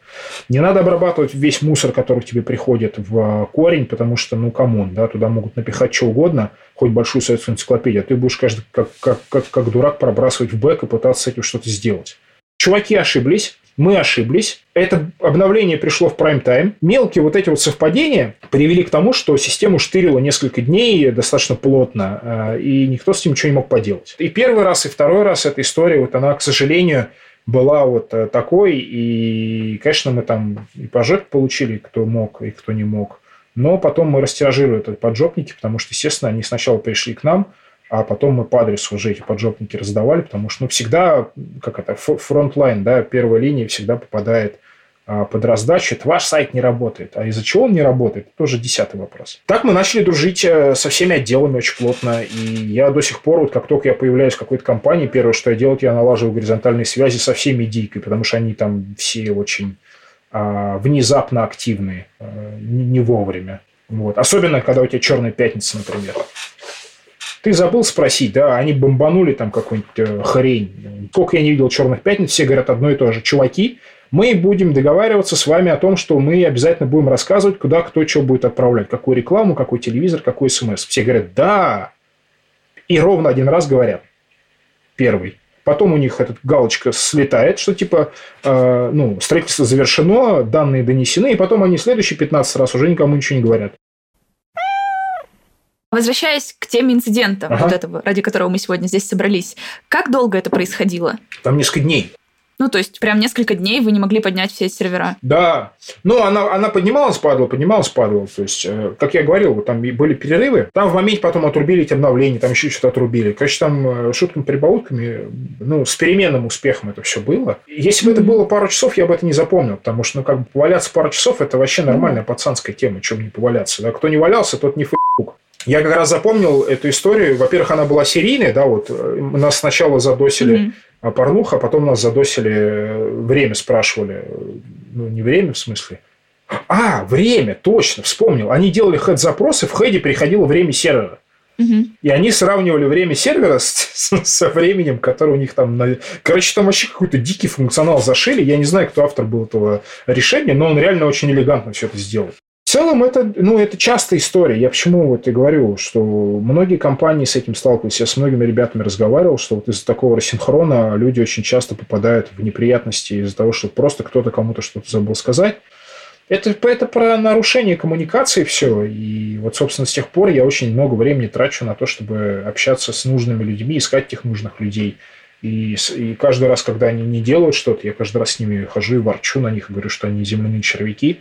A: Не надо обрабатывать весь мусор, который к тебе приходит в корень, потому что, ну, come on, да, туда могут напихать что угодно, хоть большую советскую энциклопедию, а ты будешь каждый как, как, как, как дурак пробрасывать в бэк и пытаться с этим что-то сделать. Чуваки ошиблись, мы ошиблись. Это обновление пришло в прайм-тайм. Мелкие вот эти вот совпадения привели к тому, что систему штырило несколько дней достаточно плотно, э, и никто с ним ничего не мог поделать. И первый раз, и второй раз эта история, вот она, к сожалению, была вот э, такой, и, конечно, мы там и пожертв получили, кто мог и кто не мог. Но потом мы растиражировали этот поджопники, потому что, естественно, они сначала пришли к нам, а потом мы по адресу уже эти поджопники раздавали, потому что ну, всегда, как это, frontline, да, первая линия всегда попадает а, под раздачу. Это ваш сайт не работает. А из-за чего он не работает, это тоже десятый вопрос. Так мы начали дружить э, со всеми отделами очень плотно. И я до сих пор, вот как только я появляюсь в какой-то компании, первое, что я делаю, я налаживаю горизонтальные связи со всеми дико, потому что они там все очень а, внезапно активные, а, не, не вовремя. Вот. Особенно, когда у тебя черная пятница, например. Ты забыл спросить, да, они бомбанули там какую-нибудь э, хрень. Сколько я не видел «Черных пятниц», все говорят одно и то же. Чуваки, мы будем договариваться с вами о том, что мы обязательно будем рассказывать, куда кто что будет отправлять. Какую рекламу, какой телевизор, какой смс. Все говорят «да». И ровно один раз говорят. Первый. Потом у них эта галочка слетает, что типа, э, ну, строительство завершено, данные донесены, и потом они следующие 15 раз уже никому ничего не говорят.
B: Возвращаясь к теме инцидента, ага. вот этого, ради которого мы сегодня здесь собрались, как долго это происходило?
A: Там несколько дней.
B: Ну, то есть, прям несколько дней вы не могли поднять все эти сервера.
A: Да. Ну, она, она поднималась, падала, поднималась, падала. То есть, э, как я говорил, там были перерывы. Там в моменте потом отрубили эти обновления, там еще что-то отрубили. Конечно, там э, шутками-прибаутками, ну, с переменным успехом это все было. Если бы это было пару часов, я бы это не запомнил, потому что, ну, как бы поваляться пару часов, это вообще нормальная пацанская тема, чем не поваляться. Да? Кто не валялся, тот не фук. Я как раз запомнил эту историю. Во-первых, она была серийной, да, вот э, нас сначала задосили mm-hmm. порнуха, а потом нас задосили э, время спрашивали. Ну, не время в смысле. А, время, точно, вспомнил. Они делали хед-запросы, в хеде приходило время сервера. Угу. И они сравнивали время сервера с, с, со временем, которое у них там... На... Короче, там вообще какой-то дикий функционал зашили. Я не знаю, кто автор был этого решения, но он реально очень элегантно все это сделал целом это, ну, это частая история. Я почему вот и говорю, что многие компании с этим сталкивались. Я с многими ребятами разговаривал, что вот из-за такого рассинхрона люди очень часто попадают в неприятности из-за того, что просто кто-то кому-то что-то забыл сказать. Это, это про нарушение коммуникации все. И вот, собственно, с тех пор я очень много времени трачу на то, чтобы общаться с нужными людьми, искать тех нужных людей. И, и каждый раз, когда они не делают что-то, я каждый раз с ними хожу и ворчу на них, говорю, что они земляные червяки.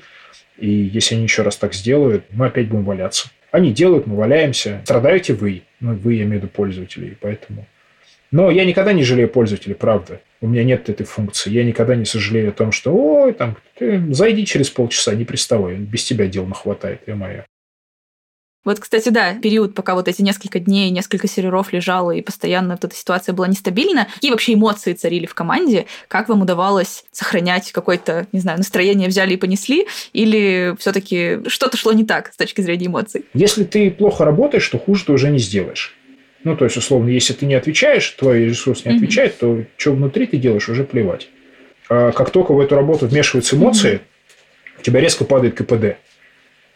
A: И если они еще раз так сделают, мы опять будем валяться. Они делают, мы валяемся. Страдаете вы. Ну, вы, я имею в виду пользователи. Поэтому но я никогда не жалею пользователей, правда. У меня нет этой функции. Я никогда не сожалею о том, что ой, там, ты зайди через полчаса, не приставай. Без тебя дел нахватает, я моя.
B: Вот, кстати, да, период, пока вот эти несколько дней, несколько серверов лежало, и постоянно вот эта ситуация была нестабильна. Какие вообще эмоции царили в команде? Как вам удавалось сохранять какое-то, не знаю, настроение взяли и понесли? Или все таки что-то шло не так с точки зрения эмоций?
A: Если ты плохо работаешь, то хуже ты уже не сделаешь. Ну, то есть, условно, если ты не отвечаешь, твой ресурс не отвечает, то что внутри ты делаешь, уже плевать. А как только в эту работу вмешиваются эмоции, у тебя резко падает КПД.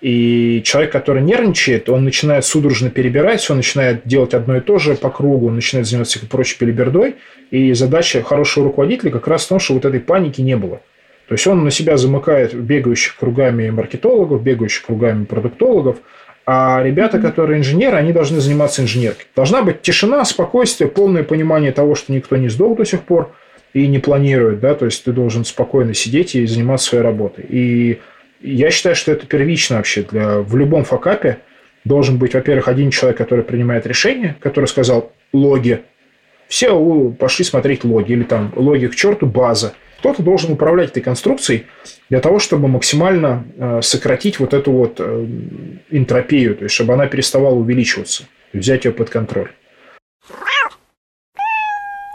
A: И человек, который нервничает, он начинает судорожно перебирать, он начинает делать одно и то же по кругу, он начинает заниматься прочей перебердой. И задача хорошего руководителя как раз в том, что вот этой паники не было. То есть он на себя замыкает бегающих кругами маркетологов, бегающих кругами продуктологов, а ребята, которые инженеры, они должны заниматься инженеркой. Должна быть тишина, спокойствие, полное понимание того, что никто не сдох до сих пор и не планирует, да, то есть ты должен спокойно сидеть и заниматься своей работой. И я считаю, что это первично вообще для в любом факапе должен быть, во-первых, один человек, который принимает решение, который сказал логи, все пошли смотреть логи, или там логи к черту, база. Кто-то должен управлять этой конструкцией для того, чтобы максимально э, сократить вот эту вот э, энтропию, то есть чтобы она переставала увеличиваться, взять ее под контроль.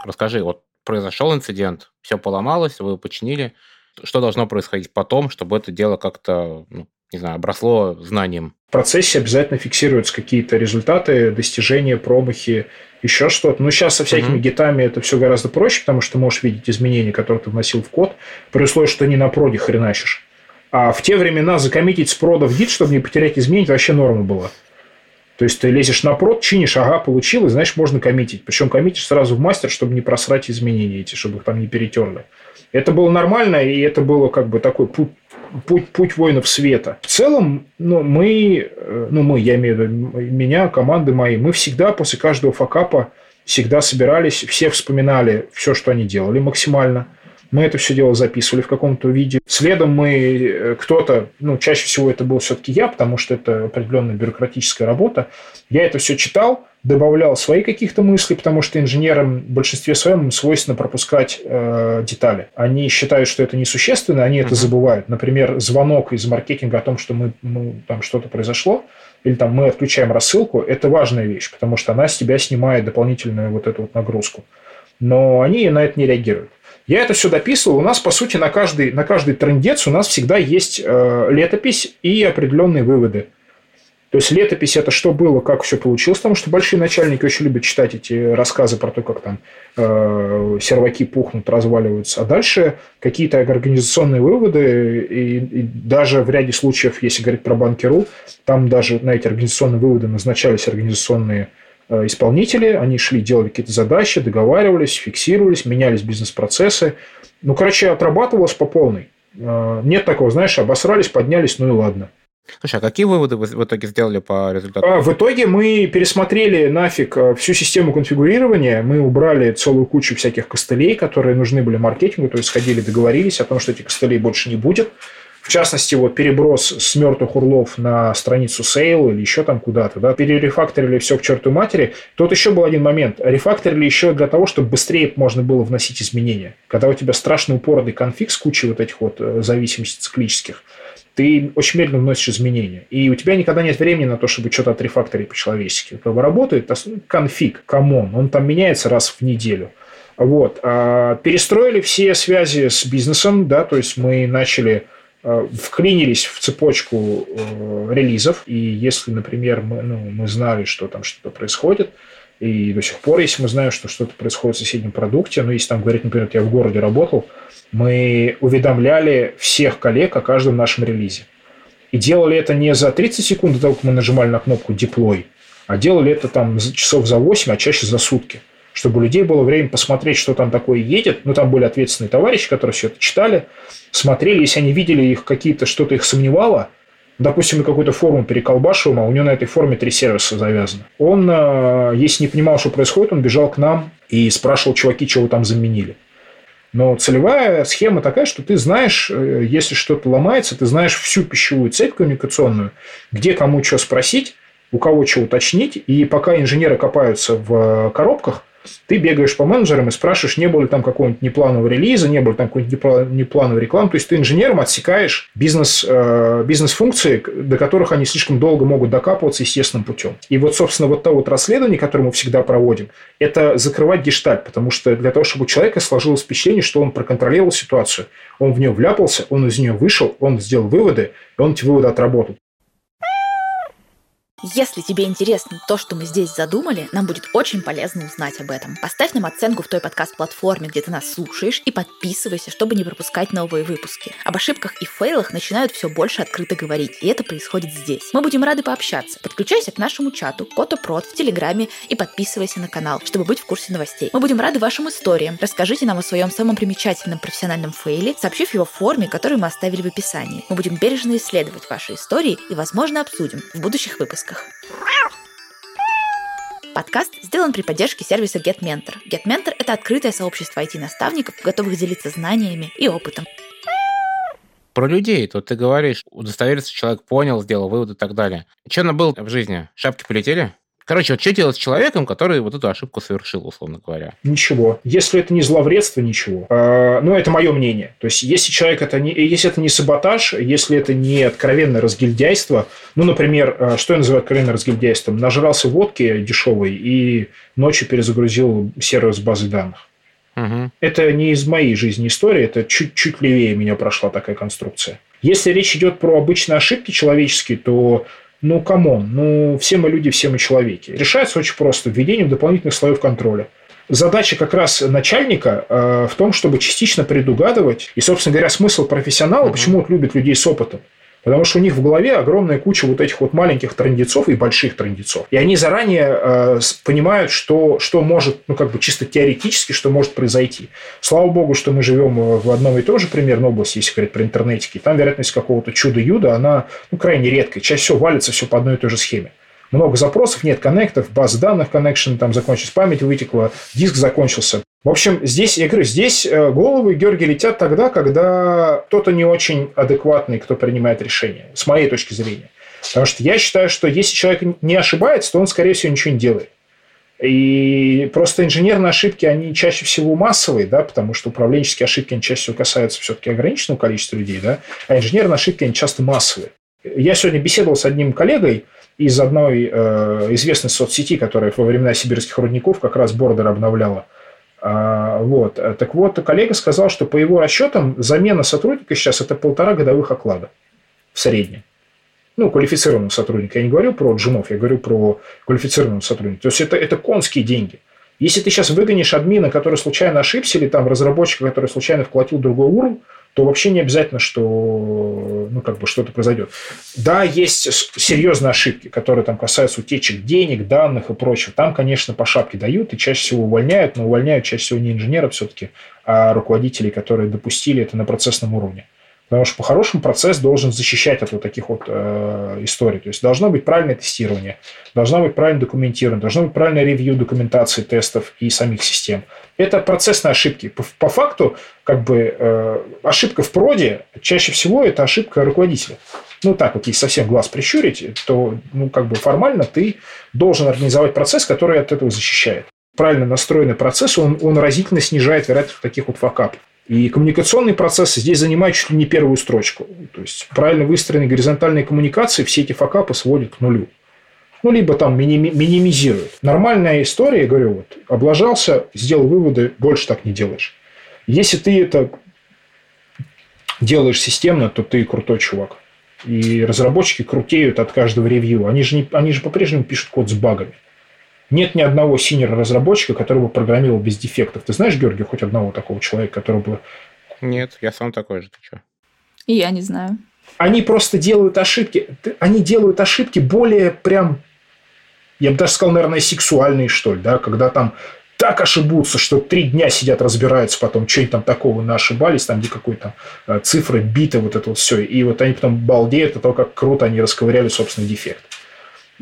C: Расскажи, вот произошел инцидент, все поломалось, вы починили. Что должно происходить потом, чтобы это дело как-то ну, не знаю, обросло знанием.
A: В процессе обязательно фиксируются какие-то результаты, достижения, промахи, еще что-то. Но сейчас со всякими mm-hmm. гитами это все гораздо проще, потому что ты можешь видеть изменения, которые ты вносил в код, при условии, что не на проде хреначишь. А в те времена закоммитить с прода в гид, чтобы не потерять изменения, это вообще норма была. То есть ты лезешь на прод, чинишь, ага, получил, и значит можно коммитить. Причем коммитишь сразу в мастер, чтобы не просрать изменения эти, чтобы их там не перетерли. Это было нормально, и это было как бы такой путь путь, путь воинов света. В целом, ну, мы, э, ну, мы, я имею в виду меня, команды мои, мы всегда после каждого факапа всегда собирались, все вспоминали все, что они делали максимально. Мы это все дело записывали в каком-то виде. Следом мы э, кто-то, ну, чаще всего это был все-таки я, потому что это определенная бюрократическая работа. Я это все читал, добавлял свои каких-то мысли, потому что инженерам в большинстве своем свойственно пропускать э, детали. Они считают, что это несущественно, они это забывают. Например, звонок из маркетинга о том, что мы, ну, там что-то произошло, или там мы отключаем рассылку, это важная вещь, потому что она с тебя снимает дополнительную вот эту вот нагрузку. Но они на это не реагируют. Я это все дописывал. У нас, по сути, на каждый, на каждый трендец у нас всегда есть э, летопись и определенные выводы. То есть летопись это что было, как все получилось, потому что большие начальники очень любят читать эти рассказы про то, как там э, серваки пухнут, разваливаются. А дальше какие-то организационные выводы, и, и даже в ряде случаев, если говорить про банки.ру, там даже на эти организационные выводы назначались организационные исполнители, они шли, делали какие-то задачи, договаривались, фиксировались, менялись бизнес-процессы. Ну, короче, отрабатывалось по полной. Э, нет такого, знаешь, обосрались, поднялись, ну и ладно.
C: Слушай, а какие выводы вы в итоге сделали по результату?
A: А, в итоге мы пересмотрели нафиг э, всю систему конфигурирования, мы убрали целую кучу всяких костылей, которые нужны были маркетингу, то есть сходили, договорились о том, что этих костылей больше не будет. В частности, вот переброс с мертвых урлов на страницу sale или еще там куда-то, да, перерефакторили все к чертовой матери. Тут еще был один момент. Рефакторили еще для того, чтобы быстрее можно было вносить изменения. Когда у тебя страшный упорный конфиг с кучей вот этих вот э, зависимостей циклических, ты очень медленно вносишь изменения. И у тебя никогда нет времени на то, чтобы что-то отрефакторить по-человечески. Как бы работает конфиг, come on, он там меняется раз в неделю. Вот. А перестроили все связи с бизнесом, да, то есть мы начали вклинились в цепочку э, релизов, и если, например, мы, ну, мы знали, что там что-то происходит, и до сих пор, если мы знаем, что что-то происходит в соседнем продукте, ну, если там говорить, например, я в городе работал, мы уведомляли всех коллег о каждом нашем релизе. И делали это не за 30 секунд до того, как мы нажимали на кнопку «Deploy», а делали это там часов за 8, а чаще за сутки. Чтобы у людей было время посмотреть, что там такое едет. Ну, там были ответственные товарищи, которые все это читали, смотрели, если они видели их какие-то, что-то их сомневало, допустим, мы какую-то форму переколбашиваем, а у него на этой форме три сервиса завязаны. Он, э, если не понимал, что происходит, он бежал к нам и спрашивал, чуваки, чего там заменили. Но целевая схема такая, что ты знаешь, э, если что-то ломается, ты знаешь всю пищевую цепь коммуникационную, где кому что спросить, у кого что уточнить. И пока инженеры копаются в коробках, ты бегаешь по менеджерам и спрашиваешь, не было ли там какого-нибудь непланового релиза, не было ли там какой-нибудь неплановой рекламы. То есть ты инженерам отсекаешь бизнес, э, бизнес-функции, до которых они слишком долго могут докапываться естественным путем. И вот, собственно, вот то вот расследование, которое мы всегда проводим, это закрывать гештальт, потому что для того, чтобы у человека сложилось впечатление, что он проконтролировал ситуацию, он в нее вляпался, он из нее вышел, он сделал выводы, и он эти выводы отработал.
B: Если тебе интересно то, что мы здесь задумали, нам будет очень полезно узнать об этом. Поставь нам оценку в той подкаст-платформе, где ты нас слушаешь, и подписывайся, чтобы не пропускать новые выпуски. Об ошибках и фейлах начинают все больше открыто говорить, и это происходит здесь. Мы будем рады пообщаться. Подключайся к нашему чату Котопрод в Телеграме и подписывайся на канал, чтобы быть в курсе новостей. Мы будем рады вашим историям. Расскажите нам о своем самом примечательном профессиональном фейле, сообщив его в форме, которую мы оставили в описании. Мы будем бережно исследовать ваши истории и, возможно, обсудим в будущих выпусках выпусках. Подкаст сделан при поддержке сервиса GetMentor. GetMentor – это открытое сообщество IT-наставников, готовых делиться знаниями и опытом.
C: Про людей, тут ты говоришь, удостовериться человек понял, сделал выводы и так далее. Что было в жизни? Шапки полетели? Короче, вот что делать с человеком, который вот эту ошибку совершил, условно говоря?
A: Ничего. Если это не зловредство, ничего. А, ну, это мое мнение. То есть, если человек это не, если это не саботаж, если это не откровенное разгильдяйство, ну, например, а, что я называю откровенным разгильдяйством? Нажрался водки дешевой и ночью перезагрузил сервис базы данных. Угу. Это не из моей жизни история, это чуть-чуть левее меня прошла такая конструкция. Если речь идет про обычные ошибки человеческие, то ну, come on, ну, все мы люди, все мы человеки. Решается очень просто введением дополнительных слоев контроля. Задача как раз начальника э, в том, чтобы частично предугадывать. И, собственно говоря, смысл профессионала, угу. почему вот любят людей с опытом. Потому что у них в голове огромная куча вот этих вот маленьких трендецов и больших трендецов. И они заранее э, понимают, что, что может, ну, как бы чисто теоретически, что может произойти. Слава богу, что мы живем в одном и том же примерно области, если говорить про интернетики. Там вероятность какого-то чуда-юда, она ну, крайне редкая. Чаще всего валится все по одной и той же схеме много запросов, нет коннектов, баз данных connection, там закончилась память, вытекла, диск закончился. В общем, здесь, я говорю, здесь э, головы Георгий летят тогда, когда кто-то не очень адекватный, кто принимает решение, с моей точки зрения. Потому что я считаю, что если человек не ошибается, то он, скорее всего, ничего не делает. И просто инженерные ошибки, они чаще всего массовые, да, потому что управленческие ошибки, они чаще всего касаются все-таки ограниченного количества людей, да, а инженерные ошибки, они часто массовые. Я сегодня беседовал с одним коллегой из одной э, известной соцсети, которая во времена сибирских рудников как раз бордер обновляла. А, вот. Так вот, коллега сказал, что по его расчетам замена сотрудника сейчас это полтора годовых оклада в среднем. Ну, квалифицированного сотрудника. Я не говорю про джунов, я говорю про квалифицированного сотрудника. То есть, это, это конские деньги. Если ты сейчас выгонишь админа, который случайно ошибся, или там разработчика, который случайно вкладил другой URL, то вообще не обязательно, что ну, как бы что-то произойдет. Да, есть серьезные ошибки, которые там касаются утечек денег, данных и прочего. Там, конечно, по шапке дают и чаще всего увольняют, но увольняют чаще всего не инженеров все-таки, а руководителей, которые допустили это на процессном уровне. Потому что по-хорошему процесс должен защищать от вот таких вот э, историй. То есть должно быть правильное тестирование, должно быть правильное документирование, должно быть правильное ревью документации тестов и самих систем. Это процессные ошибки. По, по факту, как бы э, ошибка в проде чаще всего это ошибка руководителя. Ну, так вот, если совсем глаз прищурить, то, ну, как бы формально ты должен организовать процесс, который от этого защищает. Правильно настроенный процесс, он, он разительно снижает вероятность таких вот факапов. И коммуникационный процесс здесь занимает чуть ли не первую строчку. То есть, правильно выстроенные горизонтальные коммуникации все эти факапы сводят к нулю. Ну, либо там миними, минимизируют. Нормальная история, я говорю, вот, облажался, сделал выводы, больше так не делаешь. Если ты это делаешь системно, то ты крутой чувак. И разработчики крутеют от каждого ревью. Они же, не, они же по-прежнему пишут код с багами. Нет ни одного синер-разработчика, который бы программировал без дефектов. Ты знаешь, Георгий, хоть одного такого человека, который бы...
C: Нет, я сам такой же. Ты что?
B: И я не знаю.
A: Они просто делают ошибки. Они делают ошибки более прям, я бы даже сказал, наверное, сексуальные, что ли, да, когда там так ошибутся, что три дня сидят, разбираются потом, что они там такого наошибались, там где какой-то э, цифры, биты, вот это вот все. И вот они потом балдеют от того, как круто они расковыряли собственный дефект.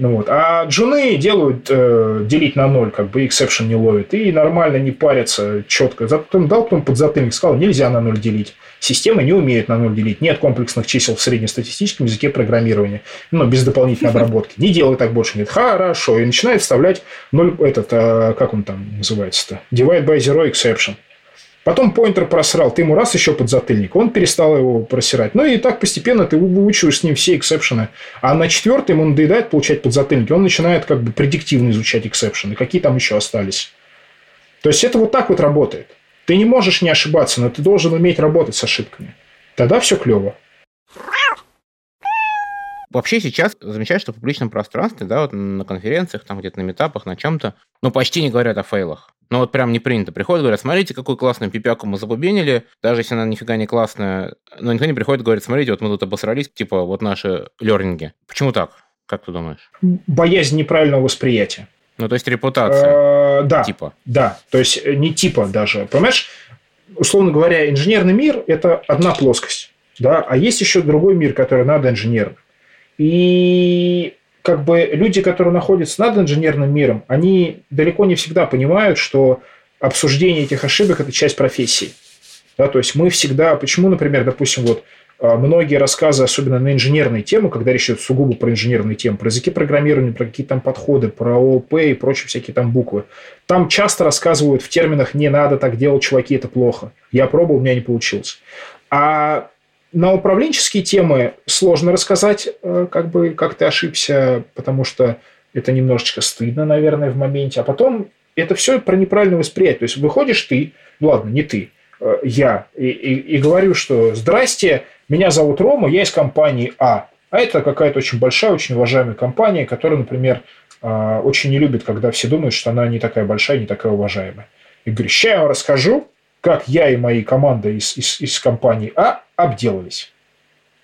A: Ну вот. А джуны делают э, делить на ноль, как бы exception не ловит. И нормально не парятся четко. Затем дал потом подзатыльник, сказал, нельзя на ноль делить. Система не умеет на ноль делить. Нет комплексных чисел в среднестатистическом языке программирования. Ну, без дополнительной обработки. Не делай так больше. Нет, хорошо. И начинает вставлять ноль, этот, э, как он там называется-то? Divide by zero exception. Потом поинтер просрал, ты ему раз еще подзатыльник, он перестал его просирать. Ну и так постепенно ты выучиваешь с ним все эксепшены. А на четвертый ему надоедает получать подзатыльники, он начинает как бы предиктивно изучать эксепшены, какие там еще остались. То есть это вот так вот работает. Ты не можешь не ошибаться, но ты должен уметь работать с ошибками. Тогда все клево.
C: Вообще сейчас замечаю, что в публичном пространстве, да, вот на конференциях, там где-то на метапах, на чем-то, ну, почти не говорят о фейлах. Ну, вот прям не принято. Приходят, говорят, смотрите, какую классную пипяку мы забубенили, даже если она нифига не классная, но никто не приходит говорит, смотрите, вот мы тут обосрались, типа, вот наши лернинги. Почему так? Как ты думаешь?
A: Боязнь неправильного восприятия.
C: Ну, то есть репутация.
A: Э, да.
C: Типа.
A: Да. То есть э, не типа даже. Понимаешь, условно говоря, инженерный мир – это одна плоскость. Да? А есть еще другой мир, который надо инженерным. И как бы люди, которые находятся над инженерным миром, они далеко не всегда понимают, что обсуждение этих ошибок – это часть профессии. Да, то есть мы всегда, почему, например, допустим, вот а, многие рассказы, особенно на инженерные темы, когда речь идет сугубо про инженерные темы, про языки программирования, про какие там подходы, про ООП и прочие всякие там буквы, там часто рассказывают в терминах «не надо так делать, чуваки, это плохо». Я пробовал, у меня не получилось. А на управленческие темы сложно рассказать, э, как бы, как ты ошибся, потому что это немножечко стыдно, наверное, в моменте. А потом это все про неправильное восприятие. То есть выходишь ты, ну ладно, не ты, э, я, и, и, и говорю, что «Здрасте, меня зовут Рома, я из компании А». А это какая-то очень большая, очень уважаемая компания, которая, например, э, очень не любит, когда все думают, что она не такая большая, не такая уважаемая. И говорю, сейчас я вам расскажу, как я и мои команды из, из, из компании А обделались.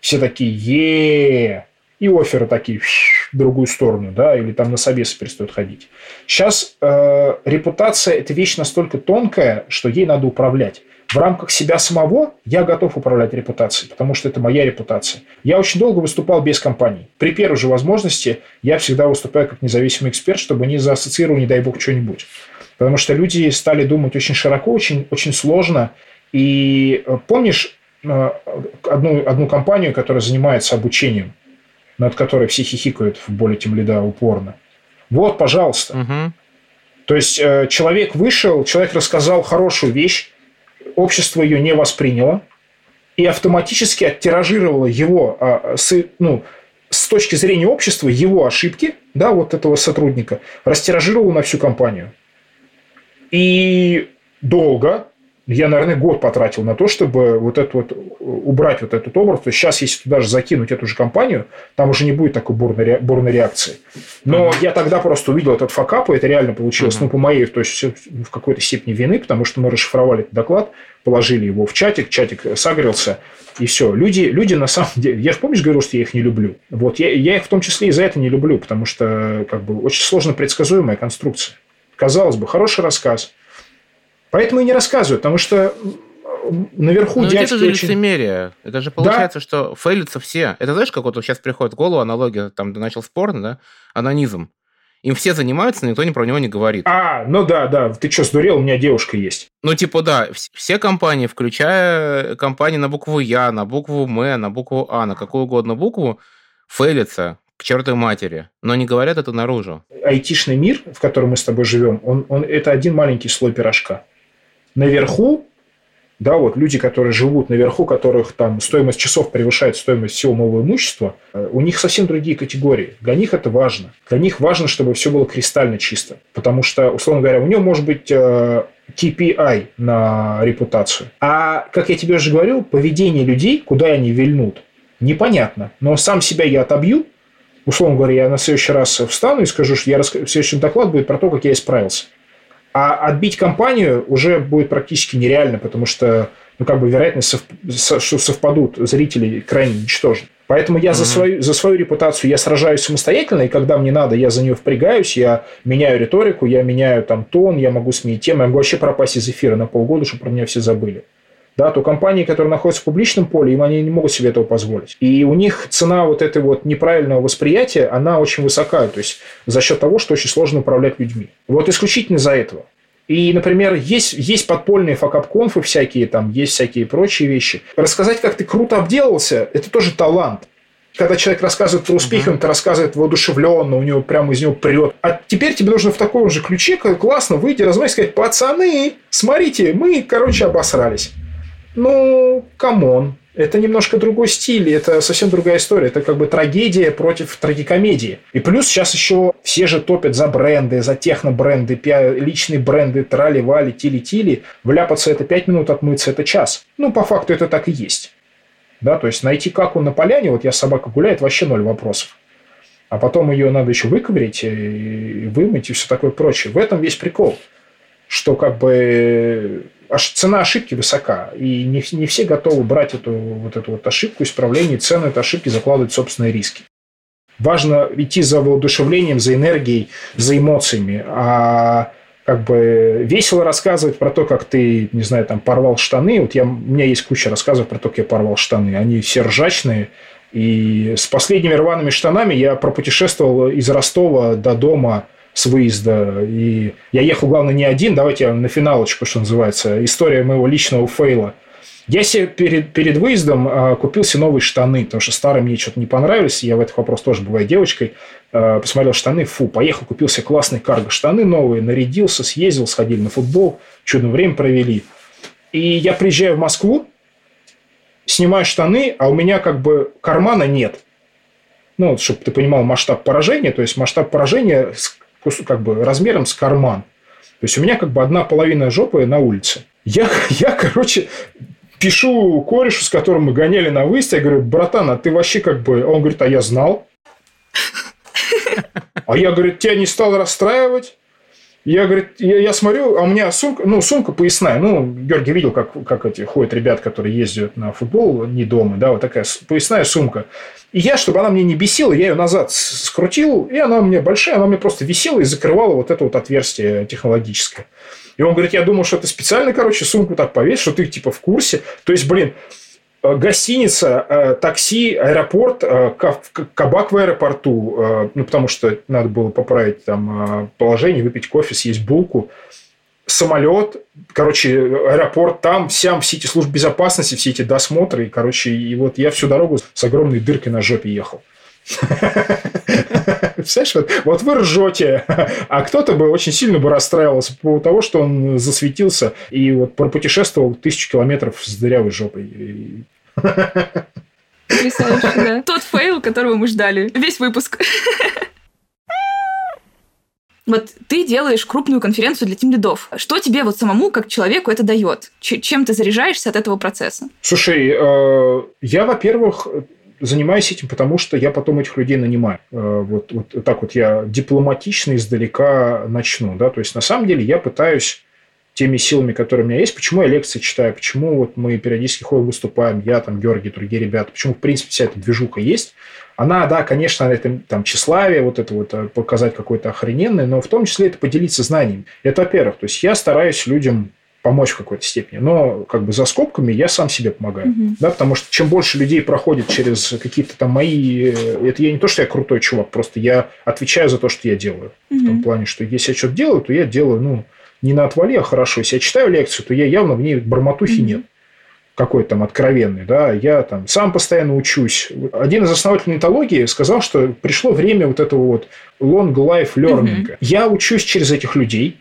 A: Все такие е и оферы такие в другую сторону, да, или там на собесы перестают ходить. Сейчас э, репутация – это вещь настолько тонкая, что ей надо управлять. В рамках себя самого я готов управлять репутацией, потому что это моя репутация. Я очень долго выступал без компаний. При первой же возможности я всегда выступаю как независимый эксперт, чтобы не заассоциировал, не дай бог, что-нибудь. Потому что люди стали думать очень широко, очень, очень сложно. И э, помнишь э, одну, одну компанию, которая занимается обучением, над которой все хихикают в более тем лида упорно? Вот, пожалуйста. Угу. То есть э, человек вышел, человек рассказал хорошую вещь, общество ее не восприняло и автоматически оттиражировало его, а, с, ну, с точки зрения общества, его ошибки, да, вот этого сотрудника, растиражировало на всю компанию. И долго, я, наверное, год потратил на то, чтобы вот это вот убрать вот этот образ. То есть сейчас, если туда же закинуть эту же компанию, там уже не будет такой бурной, бурной реакции. Но uh-huh. я тогда просто увидел этот факап, и это реально получилось, uh-huh. ну, по моей, то есть в какой-то степени вины, потому что мы расшифровали этот доклад, положили его в чатик, чатик согрелся, и все. Люди, люди на самом деле... Я же, помнишь, говорил, что я их не люблю? Вот я, я их в том числе и за это не люблю, потому что как бы очень сложно предсказуемая конструкция. Казалось бы, хороший рассказ. Поэтому и не рассказывают, потому что наверху
C: Но
A: дядьки
C: это же
A: очень...
C: лицемерие. Это же получается, да? что фейлятся все. Это знаешь, как вот сейчас приходит в голову аналогия, там, ты начал спор, да? Анонизм. Им все занимаются, но никто про него не говорит.
A: А, ну да, да. Ты что, сдурел? У меня девушка есть.
C: Ну, типа, да, все компании, включая компании на букву Я, на букву М, на букву А, на какую угодно букву, фейлятся к чертовой матери, но не говорят это наружу.
A: Айтишный мир, в котором мы с тобой живем, он, он, это один маленький слой пирожка. Наверху, да, вот люди, которые живут наверху, которых там стоимость часов превышает стоимость всего нового имущества, э, у них совсем другие категории. Для них это важно. Для них важно, чтобы все было кристально чисто. Потому что, условно говоря, у него может быть э, KPI на репутацию. А, как я тебе уже говорил, поведение людей, куда они вильнут, непонятно. Но сам себя я отобью, условно говоря, я на следующий раз встану и скажу, что я рас... следующий доклад будет про то, как я исправился. А отбить компанию уже будет практически нереально, потому что ну, как бы вероятность, сов... что совпадут зрители крайне ничтожна. Поэтому я mm-hmm. за, свою, за свою репутацию я сражаюсь самостоятельно, и когда мне надо, я за нее впрягаюсь, я меняю риторику, я меняю там тон, я могу сменить тему, я могу вообще пропасть из эфира на полгода, чтобы про меня все забыли. Да, то компании, которые находятся в публичном поле, им они не могут себе этого позволить. И у них цена вот этой вот неправильного восприятия, она очень высока. То есть за счет того, что очень сложно управлять людьми. Вот исключительно за этого. И, например, есть, есть подпольные факап-конфы всякие, там есть всякие прочие вещи. Рассказать, как ты круто обделался, это тоже талант. Когда человек рассказывает про успехи, он это рассказывает воодушевленно, у него прямо из него прет. А теперь тебе нужно в таком же ключе, классно выйти, размахать, сказать, пацаны, смотрите, мы, короче, обосрались. Ну, come on, это немножко другой стиль, это совсем другая история. Это как бы трагедия против трагикомедии. И плюс сейчас еще все же топят за бренды, за техно-бренды, личные бренды, трали-вали, тили-тили. Вляпаться это 5 минут, отмыться это час. Ну, по факту это так и есть. Да, то есть найти как он на поляне, вот я собака гуляет, вообще ноль вопросов. А потом ее надо еще выковырить и вымыть и все такое прочее. В этом весь прикол. Что как бы цена ошибки высока, и не, не все готовы брать эту вот эту вот ошибку, исправление, цену этой ошибки закладывать собственные риски. Важно идти за воодушевлением, за энергией, за эмоциями, а как бы весело рассказывать про то, как ты, не знаю, там порвал штаны. Вот я, у меня есть куча рассказов про то, как я порвал штаны. Они все ржачные. И с последними рваными штанами я пропутешествовал из Ростова до дома с выезда. И я ехал, главное, не один. Давайте я на финалочку, что называется. История моего личного фейла. Я себе перед, перед выездом э, купил себе новые штаны, потому что старые мне что-то не понравились. Я в этот вопрос тоже бываю девочкой. Э, посмотрел штаны, фу, поехал, купил себе классные карго-штаны новые, нарядился, съездил, сходили на футбол, чудное время провели. И я приезжаю в Москву, снимаю штаны, а у меня как бы кармана нет. Ну, чтобы ты понимал масштаб поражения, то есть масштаб поражения как бы размером с карман. То есть у меня как бы одна половина жопы на улице. Я, я короче, пишу корешу, с которым мы гоняли на выезд, я говорю, братан, а ты вообще как бы... Он говорит, а я знал. А я, говорит, тебя не стал расстраивать. Я, говорит, я, я смотрю, а у меня сумка, ну, сумка поясная. Ну, Георгий видел, как, как эти ходят ребят, которые ездят на футбол, не дома, да, вот такая поясная сумка. И я, чтобы она мне не бесила, я ее назад скрутил, и она у меня большая, она мне просто висела и закрывала вот это вот отверстие технологическое. И он говорит, я думал, что ты специально, короче, сумку так повесишь, что ты типа в курсе. То есть, блин, гостиница, э, такси, аэропорт, э, кабак в аэропорту, ну, потому что надо было поправить там положение, выпить кофе, съесть булку, самолет, короче, аэропорт там, сям, все эти службы безопасности, все эти досмотры, и, короче, и вот я всю дорогу с огромной дыркой на жопе ехал. Представляешь, вот, вот вы ржете, а кто-то бы очень сильно бы расстраивался по поводу того, что он засветился и вот пропутешествовал тысячу километров с дырявой жопой.
D: Потрясающе, да. Тот fail, которого мы ждали. Весь выпуск. Вот ты делаешь крупную конференцию для тимлидов. Что тебе вот самому, как человеку, это дает? Чем ты заряжаешься от этого процесса?
A: Слушай, э, я, во-первых, занимаюсь этим, потому что я потом этих людей нанимаю. Э, вот, вот так вот я дипломатично издалека начну. Да? То есть, на самом деле, я пытаюсь теми силами, которые у меня есть, почему я лекции читаю, почему вот мы периодически ходим, выступаем, я, там, Георгий, другие ребята, почему, в принципе, вся эта движуха есть. Она, да, конечно, это там тщеславие, вот это вот э, показать какое-то охрененное, но в том числе это поделиться знаниями. Это, во-первых, то есть я стараюсь людям помочь в какой-то степени. Но как бы за скобками я сам себе помогаю. Угу. Да, потому что чем больше людей проходит через какие-то там мои... Э, это я не то, что я крутой чувак, просто я отвечаю за то, что я делаю. Угу. В том плане, что если я что-то делаю, то я делаю, ну, не на отвали, а хорошо. Если я читаю лекцию, то я явно в ней бормотухи mm-hmm. нет какой-то там откровенный, да, я там сам постоянно учусь. Один из основателей нетологии сказал, что пришло время вот этого вот long life learning. Mm-hmm. Я учусь через этих людей,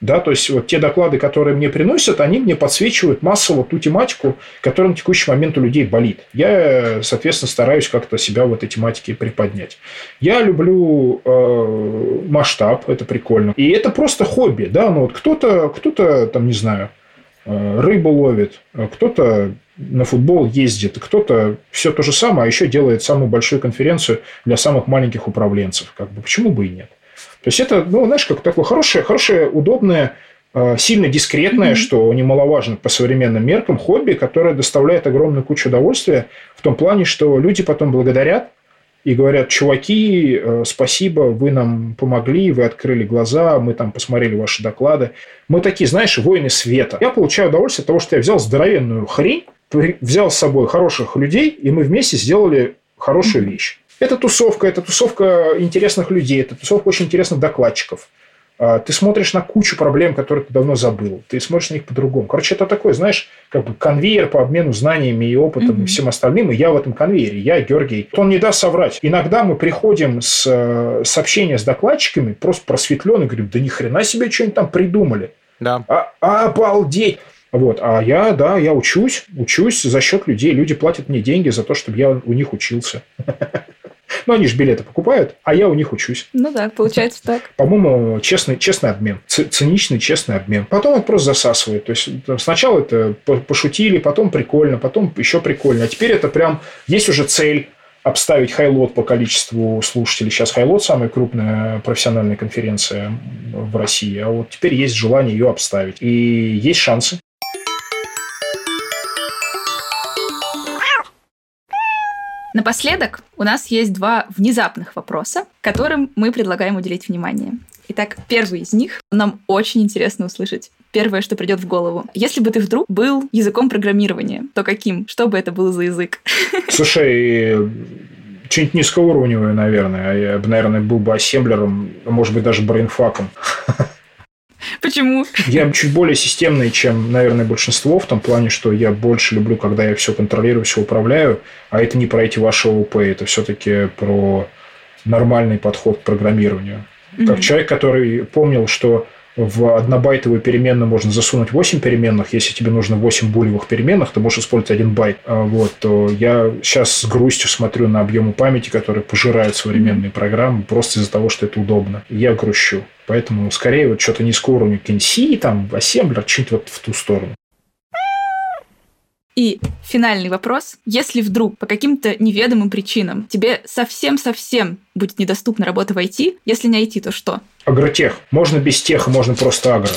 A: да, то есть вот те доклады, которые мне приносят, они мне подсвечивают массово ту тематику, которая на текущий момент у людей болит. Я, соответственно, стараюсь как-то себя в этой тематике приподнять. Я люблю э, масштаб, это прикольно. И это просто хобби, да, ну вот кто-то, кто-то там, не знаю, э, рыбу ловит, кто-то на футбол ездит, кто-то все то же самое, а еще делает самую большую конференцию для самых маленьких управленцев. Как бы почему бы и нет? То есть это, ну, знаешь, как такое хорошее, хорошее, удобное, э, сильно дискретное, mm-hmm. что немаловажно по современным меркам, хобби, которое доставляет огромную кучу удовольствия в том плане, что люди потом благодарят и говорят, чуваки, э, спасибо, вы нам помогли, вы открыли глаза, мы там посмотрели ваши доклады. Мы такие, знаешь, воины света. Я получаю удовольствие от того, что я взял здоровенную хрень, взял с собой хороших людей, и мы вместе сделали хорошую вещь. Это тусовка, это тусовка интересных людей, это тусовка очень интересных докладчиков. А, ты смотришь на кучу проблем, которые ты давно забыл. Ты смотришь на них по-другому. Короче, это такой, знаешь, как бы конвейер по обмену знаниями и опытом mm-hmm. и всем остальным. И я в этом конвейере. Я Георгий. Он не даст соврать. Иногда мы приходим с э, сообщения с докладчиками, просто просветленные, говорим, да ни хрена себе что-нибудь там придумали.
C: Да.
A: А, обалдеть! Вот. А я, да, я учусь, учусь за счет людей. Люди платят мне деньги за то, чтобы я у них учился. Ну, они же билеты покупают, а я у них учусь.
D: Ну да, получается так.
A: По-моему, честный, честный обмен. Циничный, честный обмен. Потом он просто засасывает. То есть, сначала это пошутили, потом прикольно, потом еще прикольно. А теперь это прям... Есть уже цель обставить Хайлот по количеству слушателей. Сейчас Хайлот самая крупная профессиональная конференция в России, а вот теперь есть желание ее обставить. И есть шансы.
D: Напоследок у нас есть два внезапных вопроса, которым мы предлагаем уделить внимание. Итак, первый из них нам очень интересно услышать. Первое, что придет в голову. Если бы ты вдруг был языком программирования, то каким? Что бы это был за язык?
A: Слушай, что-нибудь низкоуровневое, наверное. Я бы, наверное, был бы ассемблером, а может быть, даже брейнфаком.
D: Почему?
A: Я чуть более системный, чем, наверное, большинство, в том плане, что я больше люблю, когда я все контролирую, все управляю, а это не про эти ваши ОП, это все-таки про нормальный подход к программированию. Mm-hmm. Как человек, который помнил, что в однобайтовую переменную можно засунуть 8 переменных. Если тебе нужно 8 булевых переменных, ты можешь использовать один байт. А вот, то я сейчас с грустью смотрю на объемы памяти, которые пожирают современные программы просто из-за того, что это удобно. Я грущу. Поэтому скорее вот что-то низкого уровня, какие там, ассемблер, что-нибудь вот в ту сторону.
D: И финальный вопрос. Если вдруг по каким-то неведомым причинам тебе совсем-совсем будет недоступна работа в IT, если не IT, то что?
A: Агротех. Можно без теха, можно просто агро.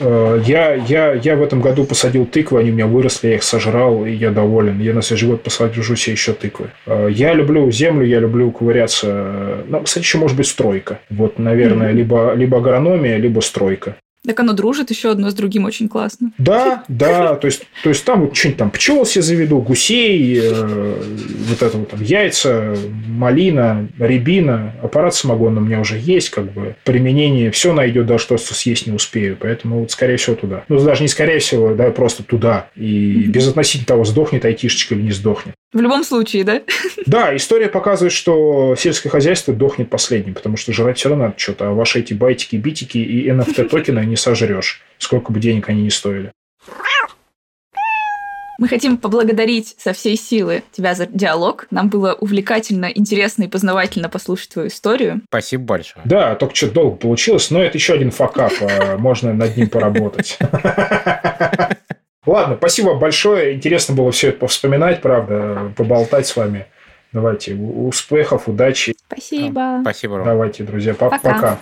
A: Э, я, я, я в этом году посадил тыквы, они у меня выросли, я их сожрал, и я доволен. Я на следующий год посажу себе еще тыквы. Э, я люблю землю, я люблю ковыряться. Ну, кстати, еще может быть стройка. Вот, наверное, mm-hmm. либо, либо агрономия, либо стройка.
D: Так оно дружит еще одно с другим очень классно.
A: Да, да, то есть, то есть там вот что-нибудь там пчел себе заведу, гусей, э, вот это вот там яйца, малина, рябина, аппарат самогонный у меня уже есть, как бы применение, все найдет, да, что съесть не успею, поэтому вот скорее всего туда. Ну, даже не скорее всего, да, просто туда. И mm-hmm. без относительно того, сдохнет айтишечка или не сдохнет.
D: В любом случае, да?
A: Да, история показывает, что сельское хозяйство дохнет последним, потому что жрать все равно надо что-то, а ваши эти байтики, битики и NFT-токены не сожрешь, сколько бы денег они ни стоили.
D: Мы хотим поблагодарить со всей силы тебя за диалог. Нам было увлекательно, интересно и познавательно послушать твою историю.
C: Спасибо большое.
A: Да, только что долго получилось, но это еще один факап. А можно над ним поработать. Ладно, спасибо большое. Интересно было все это повспоминать, правда, поболтать с вами. Давайте, успехов, удачи.
D: Спасибо.
C: Спасибо,
A: Ром. Давайте, друзья, пока. пока.